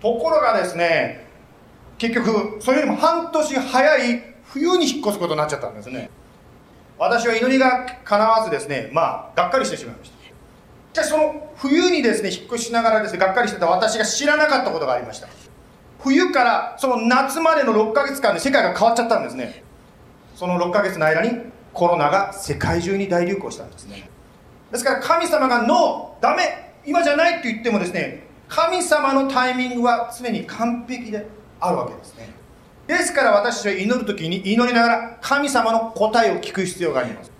ところがですね、結局、それよりも半年早い冬に引っ越すことになっちゃったんですね私は祈りが叶わずですねまあがっかりしてしまいましたしかしその冬にですね引っ越しながらですねがっかりしてた私が知らなかったことがありました。冬からその夏までの6ヶ月間で世界が変わっちゃったんですね。その6ヶ月の間にコロナが世界中に大流行したんですね。ですから神様がノーダメ今じゃないって言ってもですね神様のタイミングは常に完璧であるわけですね。ですから私は祈る時に祈りながら神様の答えを聞く必要があります。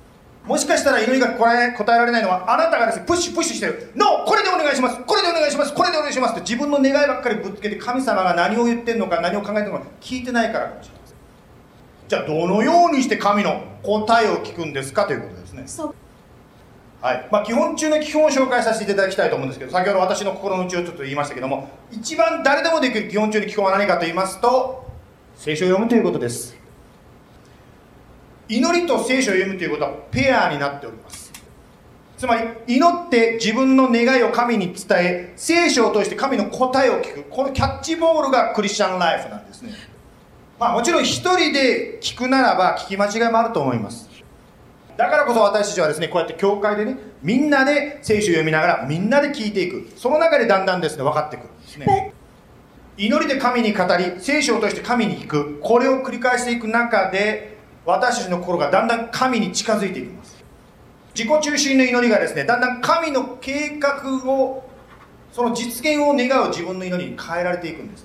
もしかしたら祈りが答え答えられないのはあなたがですねプッシュプッシュしてる「ノーこれでお願いします。これでお願いします。これでお願いします」って自分の願いばっかりぶつけて神様が何を言ってるのか何を考えてるのか聞いてないからかもしれません。じゃあどのようにして神の答えを聞くんですかということですね。はい。まあ、基本中の基本を紹介させていただきたいと思うんですけど先ほど私の心の内をちょっと言いましたけども一番誰でもできる基本中の基本は何かと言いますと聖書を読むということです祈りと聖書を読むということはペアになっております。つまり祈って自分の願いを神に伝え聖書を通して神の答えを聞く。このキャッチボールがクリスチャンライフなんですね。まあもちろん一人で聞くならば聞き間違いもあると思います。だからこそ私たちはですねこうやって教会でねみんなで聖書を読みながらみんなで聞いていく。その中でだんだんですね分かってくるんですね。祈りで神に語り聖書を通して神に聞く。これを繰り返していく中で私たちの心がだんだん神に近づいていきます。自己中心の祈りがですねだんだん神の計画をその実現を願う自分の祈りに変えられていくんです。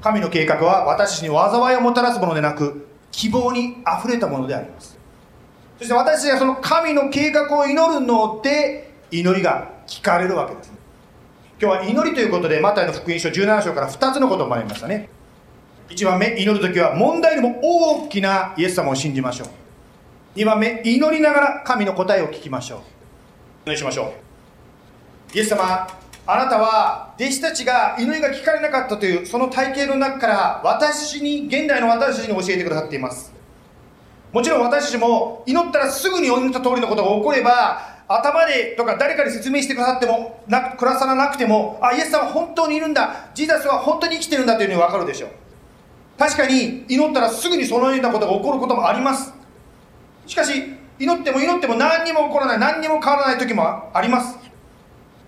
神の計画は私たちに災いをもたらすものでなく希望にあふれたものであります。そして私たちがその神の計画を祈るので祈りが聞かれるわけです。今日は祈りということでマタイの福音書17章から2つのことを学びましたね。1番目祈る時は問題よりも大きなイエス様を信じましょう。2番目祈りながら神の答えを聞きましょう。お願いしましょう。イエス様あなたは弟子たちが祈りが聞かれなかったというその体系の中から私に現代の私たちに教えてくださっています。もちろん私たちも祈ったらすぐに祈った通りのことが起これば頭でとか誰かに説明してくださってもなくらさなくてもあイエス様は本当にいるんだジーザスは本当に生きてるんだというふうに分かるでしょう。確かに祈ったらすぐにそのようなことが起こることもあります。しかし祈っても祈っても何にも起こらない何にも変わらない時もあります。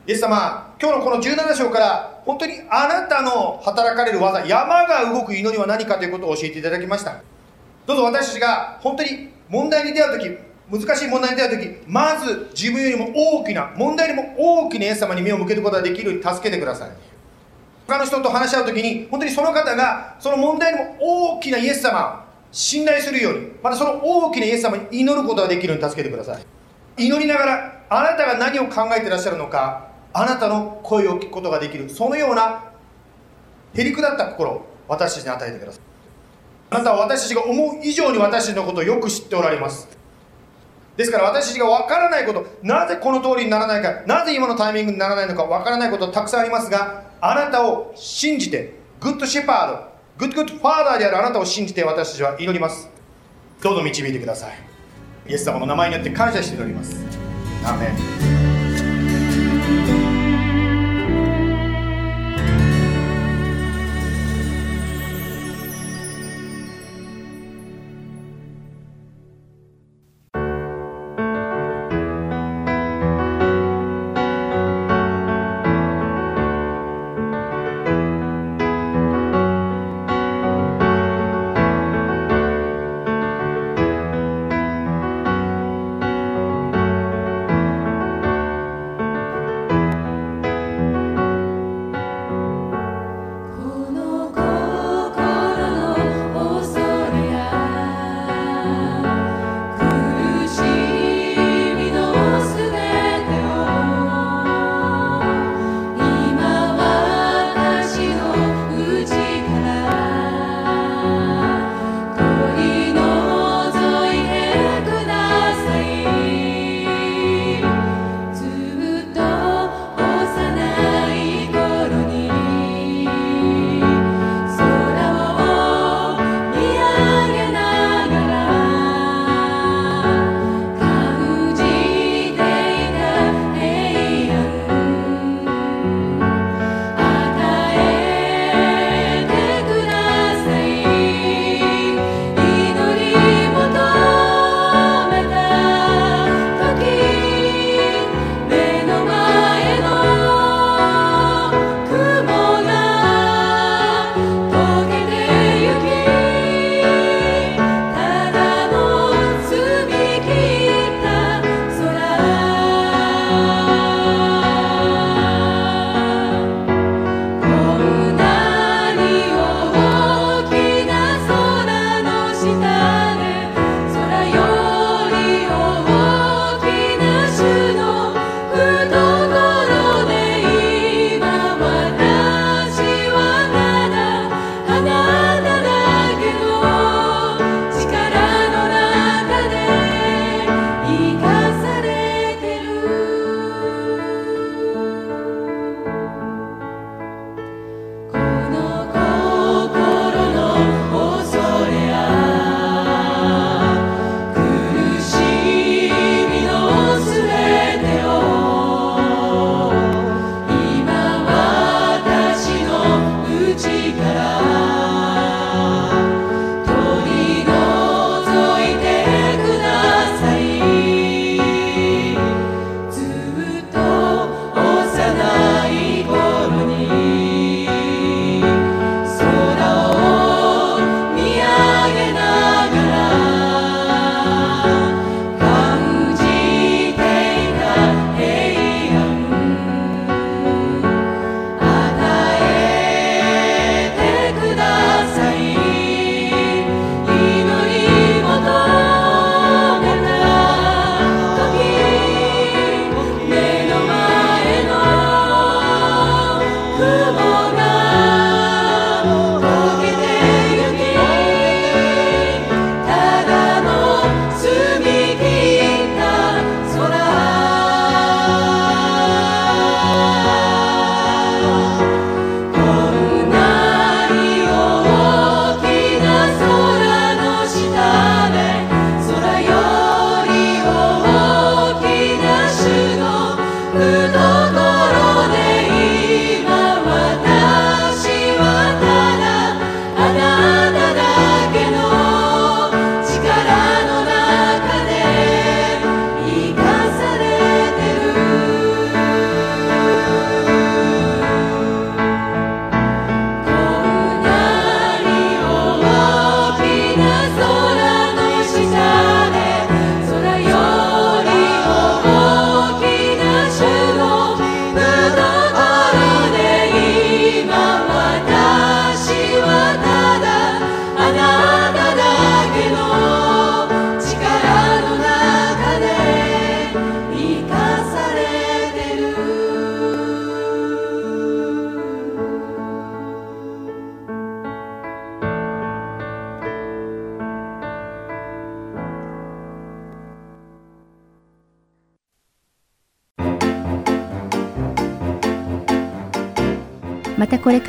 イエス様今日のこの17章から本当にあなたの働かれる技山が動く祈りは何かということを教えていただきました。どうぞ私たちが本当に問題に出会う時難しい問題に出会う時まず自分よりも大きな問題よりも大きなイエス様に目を向けることができるように助けてください。他の人と話し合う時に本当にその方がその問題よりも大きなイエス様を信頼するようにまたその大きなイエス様に祈ることができるように助けてください。祈りながらあなたが何を考えてらっしゃるのかあなたの声を聞くことができるそのようなへりくだった心を私たちに与えてください。あなたは私たちが思う以上に私たちのことをよく知っておられます。ですから私たちが分からないことなぜこの通りにならないかなぜ今のタイミングにならないのか分からないことたくさんありますがあなたを信じてGood Shepherd good good Father であるあなたを信じて私たちは祈ります。どうぞ導いてください。イエス様の名前によって感謝して祈ります。アメン。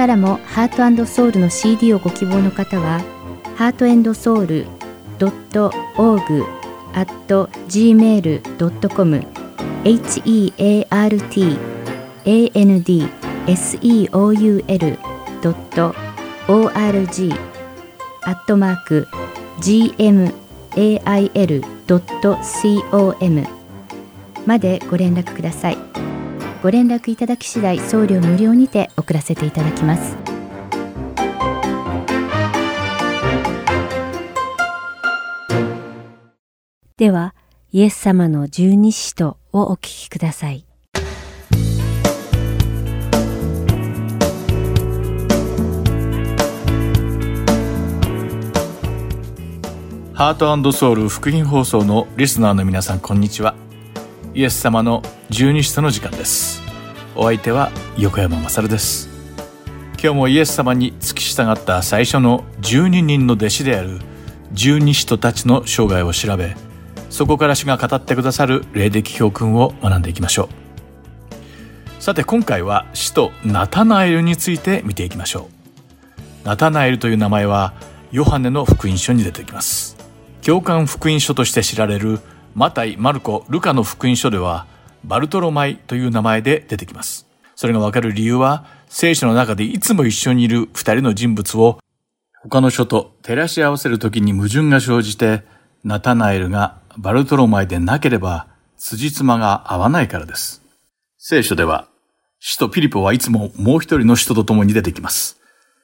からもハートソウルの CD をご希望の方は、ハートソウル .org at gmail.com heartandseoul.org アットマーク gmail.com までご連絡ください。ご連絡いただき次第送料無料にて送らせていただきます。では、イエス様の十二使徒をお聞きください。ハートソウル福音放送のリスナーの皆さんこんにちはイエス様の十二使徒の時間です。お相手は横山勝です。今日もイエス様に付き従った最初の12人の弟子である十二使徒たちの生涯を調べそこから主が語ってくださる霊的教訓を学んでいきましょう。さて今回は使徒ナタナエルについて見ていきましょう。ナタナエルという名前はヨハネの福音書に出てきます。教官福音書として知られるマタイ、マルコ、ルカの福音書ではバルトロマイという名前で出てきます。それがわかる理由は聖書の中でいつも一緒にいる二人の人物を他の書と照らし合わせるときに矛盾が生じてナタナエルがバルトロマイでなければ辻褄が合わないからです。聖書では使徒ピリポはいつももう一人の使徒と共に出てきます。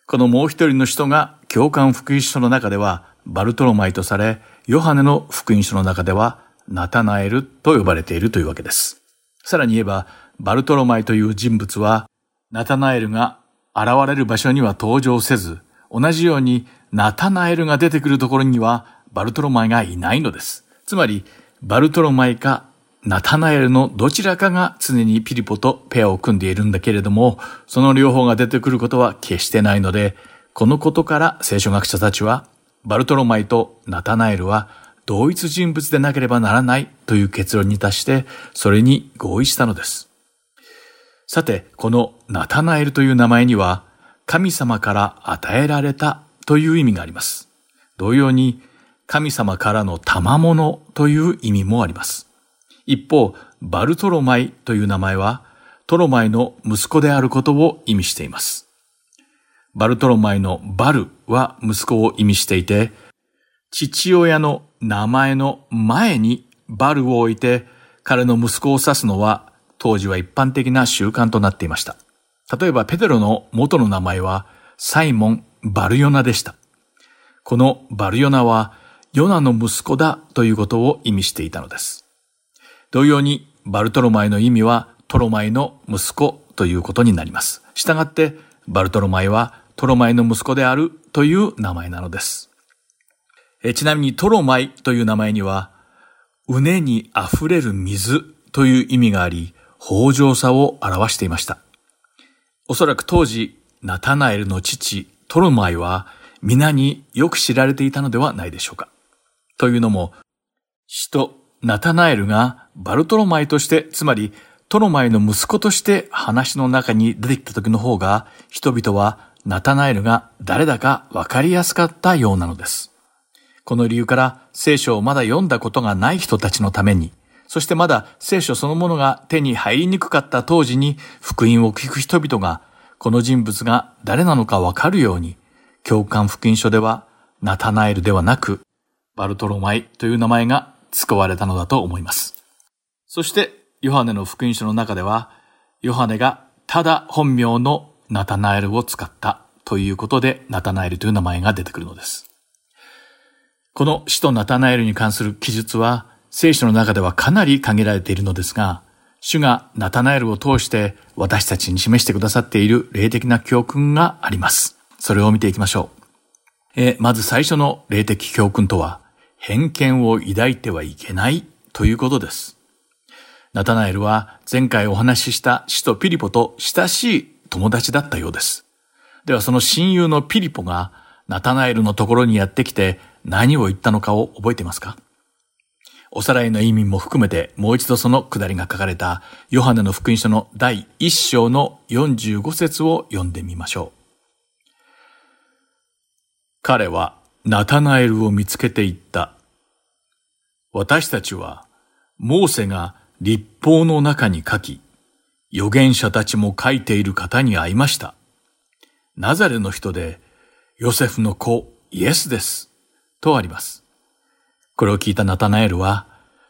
このもう一人の使徒が教官福音書の中ではバルトロマイとされ、ヨハネの福音書の中ではナタナエルと呼ばれているというわけです。さらに言えば、バルトロマイという人物は、ナタナエルが現れる場所には登場せず、同じようにナタナエルが出てくるところにはバルトロマイがいないのです。つまり、バルトロマイかナタナエルのどちらかが常にピリポとペアを組んでいるんだけれども、その両方が出てくることは決してないので、このことから聖書学者たちはバルトロマイとナタナエルは同一人物でなければならないという結論に達して、それに合意したのです。さて、このナタナエルという名前には、神様から与えられたという意味があります。同様に、神様からの賜物という意味もあります。一方、バルトロマイという名前は、トロマイの息子であることを意味しています。バルトロマイのバルは息子を意味していて、父親の名前の前にバルを置いて彼の息子を指すのは当時は一般的な習慣となっていました。例えばペテロの元の名前はサイモン・バルヨナでした。このバルヨナはヨナの息子だということを意味していたのです。同様にバルトロマイの意味はトロマイの息子ということになります。したがってバルトロマイはトロマイの息子であるという名前なのです。えちなみにトロマイという名前には、うねに溢れる水という意味があり、豊穣さを表していました。おそらく当時、ナタナエルの父、トロマイは皆によく知られていたのではないでしょうか。というのも、使徒ナタナエルがバルトロマイとして、つまりトロマイの息子として話の中に出てきた時の方が、人々はナタナエルが誰だかわかりやすかったようなのです。この理由から聖書をまだ読んだことがない人たちのために、そしてまだ聖書そのものが手に入りにくかった当時に福音を聞く人々がこの人物が誰なのかわかるように、教官福音書ではナタナエルではなくバルトロマイという名前が使われたのだと思います。そしてヨハネの福音書の中ではヨハネがただ本名のナタナエルを使ったということで、ナタナエルという名前が出てくるのです。この死とナタナエルに関する記述は、聖書の中ではかなり限られているのですが、主がナタナエルを通して私たちに示してくださっている霊的な教訓があります。それを見ていきましょう。えまず最初の霊的教訓とは、偏見を抱いてはいけないということです。ナタナエルは前回お話しした死とピリポと親しい友達だったようです。ではその親友のピリポがナタナエルのところにやってきて何を言ったのかを覚えていますか？おさらいの意味も含めてもう一度その下りが書かれたヨハネの福音書の第1章の45節を読んでみましょう。彼はナタナエルを見つけていった。私たちはモーセが立法の中に書き、預言者たちも書いている方に会いました。ナザレの人でヨセフの子イエスです。とあります。これを聞いたナタナエルは、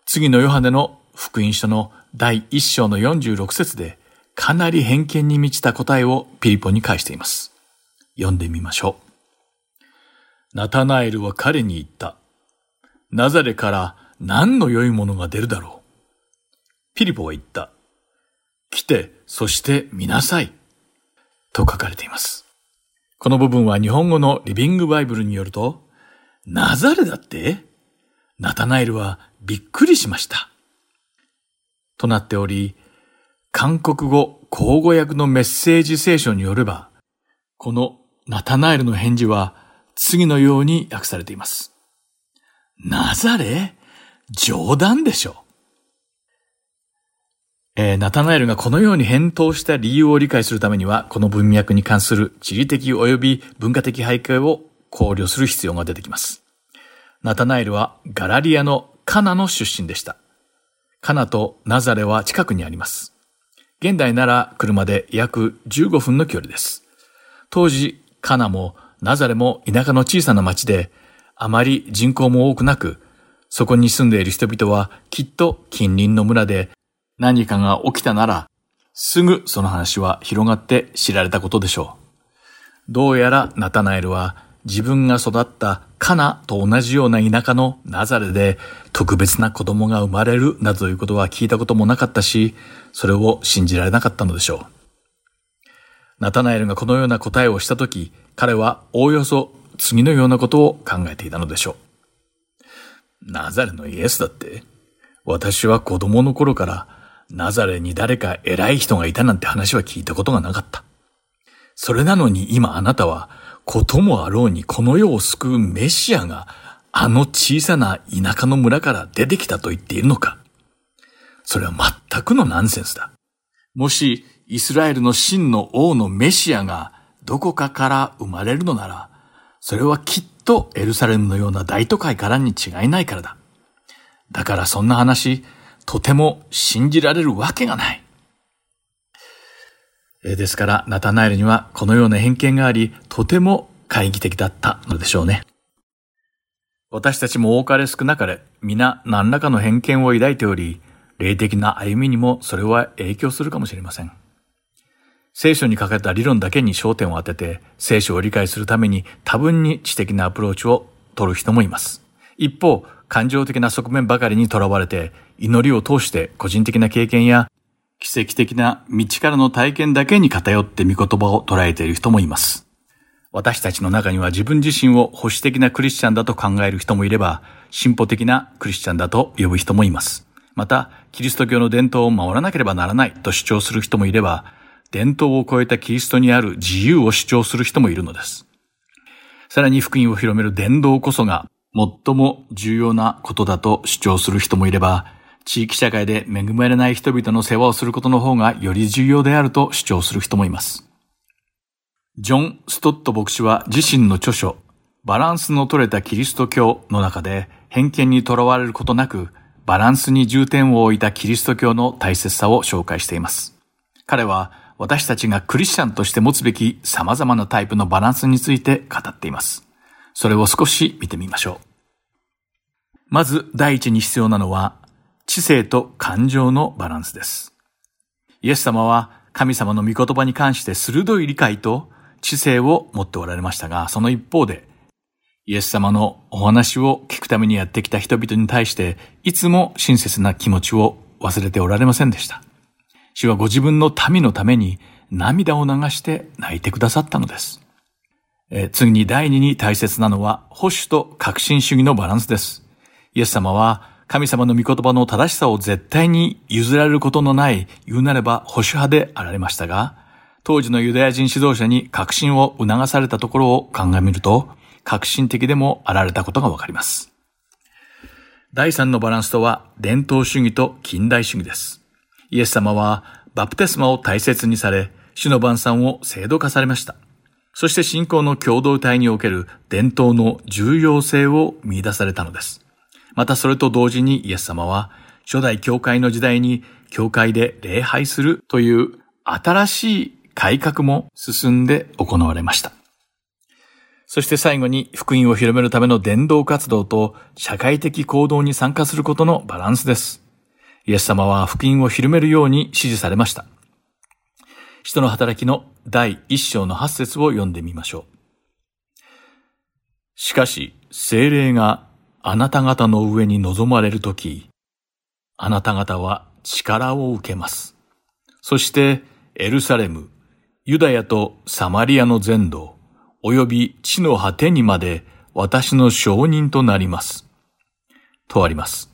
次のヨハネの福音書の第1章の46節で、かなり偏見に満ちた答えをピリポに返しています。読んでみましょう。ナタナエルは彼に言った。ナザレから何の良いものが出るだろう。ピリポは言った。来て、そして見なさい。と書かれています。この部分は日本語のリビングバイブルによると、ナザレだって？ナタナエルはびっくりしました。となっており、韓国語口語訳のメッセージ聖書によれば、このナタナエルの返事は次のように訳されています。ナザレ冗談でしょ。えー、ナタナエルがこのように返答した理由を理解するためには、この文脈に関する地理的及び文化的背景を考慮する必要が出てきます。ナタナエルはガラリアのカナの出身でした。カナとナザレは近くにあります。現代なら車で約15分の距離です。当時、カナもナザレも田舎の小さな町で、あまり人口も多くなく、そこに住んでいる人々はきっと近隣の村で何かが起きたなら、すぐその話は広がって知られたことでしょう。どうやらナタナエルは自分が育ったカナと同じような田舎のナザレで特別な子供が生まれるなどということは聞いたこともなかったし、それを信じられなかったのでしょう。ナタナエルがこのような答えをしたとき、彼はおおよそ次のようなことを考えていたのでしょう。ナザレのイエスだって私は子供の頃からナザレに誰か偉い人がいたなんて話は聞いたことがなかった。それなのに今あなたはこともあろうにこの世を救うメシアがあの小さな田舎の村から出てきたと言っているのかそれは全くのナンセンスだ。もしイスラエルの真の王のメシアがどこかから生まれるのなら、それはきっとエルサレムのような大都会からに違いないからだ。だからそんな話、とても信じられるわけがない。ですから、ナタナエルにはこのような偏見があり、とても懐疑的だったのでしょうね。私たちも多かれ少なかれ、皆何らかの偏見を抱いており、霊的な歩みにもそれは影響するかもしれません。聖書に書かれた理論だけに焦点を当てて、聖書を理解するために多分に知的なアプローチを取る人もいます。一方、感情的な側面ばかりにとらわれて、祈りを通して個人的な経験や奇跡的な道からの体験だけに偏って御言葉を捉えている人もいます。私たちの中には自分自身を保守的なクリスチャンだと考える人もいれば、進歩的なクリスチャンだと呼ぶ人もいます。また、キリスト教の伝統を守らなければならないと主張する人もいれば、伝統を超えたキリストにある自由を主張する人もいるのです。さらに福音を広める伝道こそが最も重要なことだと主張する人もいれば、地域社会で恵まれない人々の世話をすることの方がより重要であると主張する人もいます。ジョン・ストット牧師は自身の著書、バランスの取れたキリスト教の中で偏見にとらわれることなく、バランスに重点を置いたキリスト教の大切さを紹介しています。彼は私たちがクリスチャンとして持つべき様々なタイプのバランスについて語っています。それを少し見てみましょう。まず第一に必要なのは知性と感情のバランスです。イエス様は神様の御言葉に関して鋭い理解と知性を持っておられましたが、その一方で、イエス様のお話を聞くためにやってきた人々に対して、いつも親切な気持ちを忘れておられませんでした。主はご自分の民のために涙を流して泣いてくださったのです。え次に第二に大切なのは保守と革新主義のバランスです。イエス様は神様の御言葉の正しさを絶対に譲られることのない言うなれば保守派であられましたが、当時のユダヤ人指導者に革新を促されたところを鑑みると、革新的でもあられたことがわかります。第3のバランスとは伝統主義と近代主義です。イエス様はバプテスマを大切にされ、主の晩餐を制度化されました。そして信仰の共同体における伝統の重要性を見出されたのです。またそれと同時にイエス様は初代教会の時代に教会で礼拝するという新しい改革も進んで行われました。そして最後に福音を広めるための伝道活動と社会的行動に参加することのバランスです。イエス様は福音を広めるように指示されました。人の働きの第一章の八節を読んでみましょう。しかし、精霊があなた方の上に臨まれるとき、あなた方は力を受けます。そして、エルサレム、ユダヤとサマリアの全土、及び地の果てにまで私の証人となります。とあります。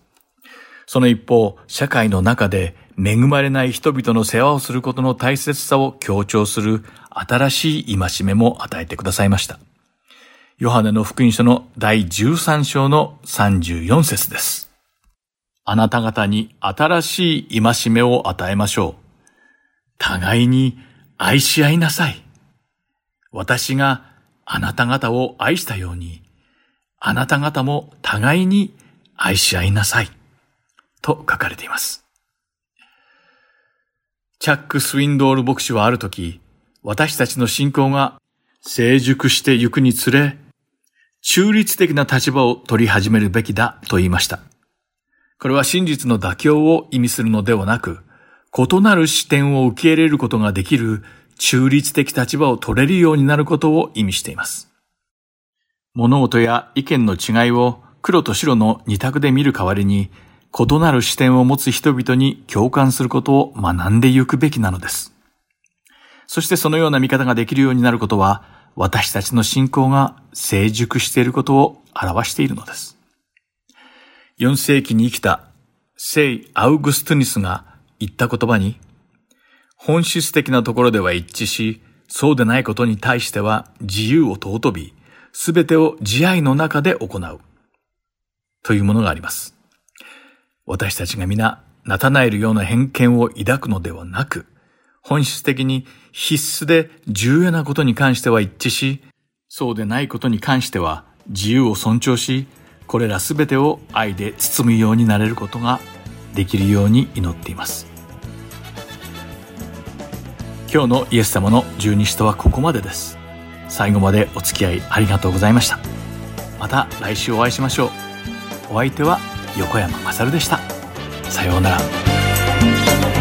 その一方、社会の中で恵まれない人々の世話をすることの大切さを強調する新しい戒めも与えてくださいました。ヨハネの福音書の第13章の34節です。あなた方に新しい戒めを与えましょう。互いに愛し合いなさい。私があなた方を愛したように、あなた方も互いに愛し合いなさい。と書かれています。チャック・スウィンドール牧師はある時、私たちの信仰が成熟してゆくにつれ、中立的な立場を取り始めるべきだと言いました。これは真実の妥協を意味するのではなく、異なる視点を受け入れることができる中立的立場を取れるようになることを意味しています。物事や意見の違いを黒と白の二択で見る代わりに、異なる視点を持つ人々に共感することを学んでゆくべきなのです。そしてそのような見方ができるようになることは、私たちの信仰が成熟していることを表しているのです。4世紀に生きた聖アウグストゥニスが言った言葉に、本質的なところでは一致し、そうでないことに対しては自由を尊び、すべてを慈愛の中で行う。というものがあります。私たちが皆、ナタナエルような偏見を抱くのではなく、本質的に必須で重要なことに関しては一致し、そうでないことに関しては自由を尊重し、これらすべてを愛で包むようになれることができるように祈っています。今日のイエス様の十二使徒はここまでです。最後までお付き合いありがとうございました。また来週お会いしましょう。お相手は横山まさるでした。さようなら。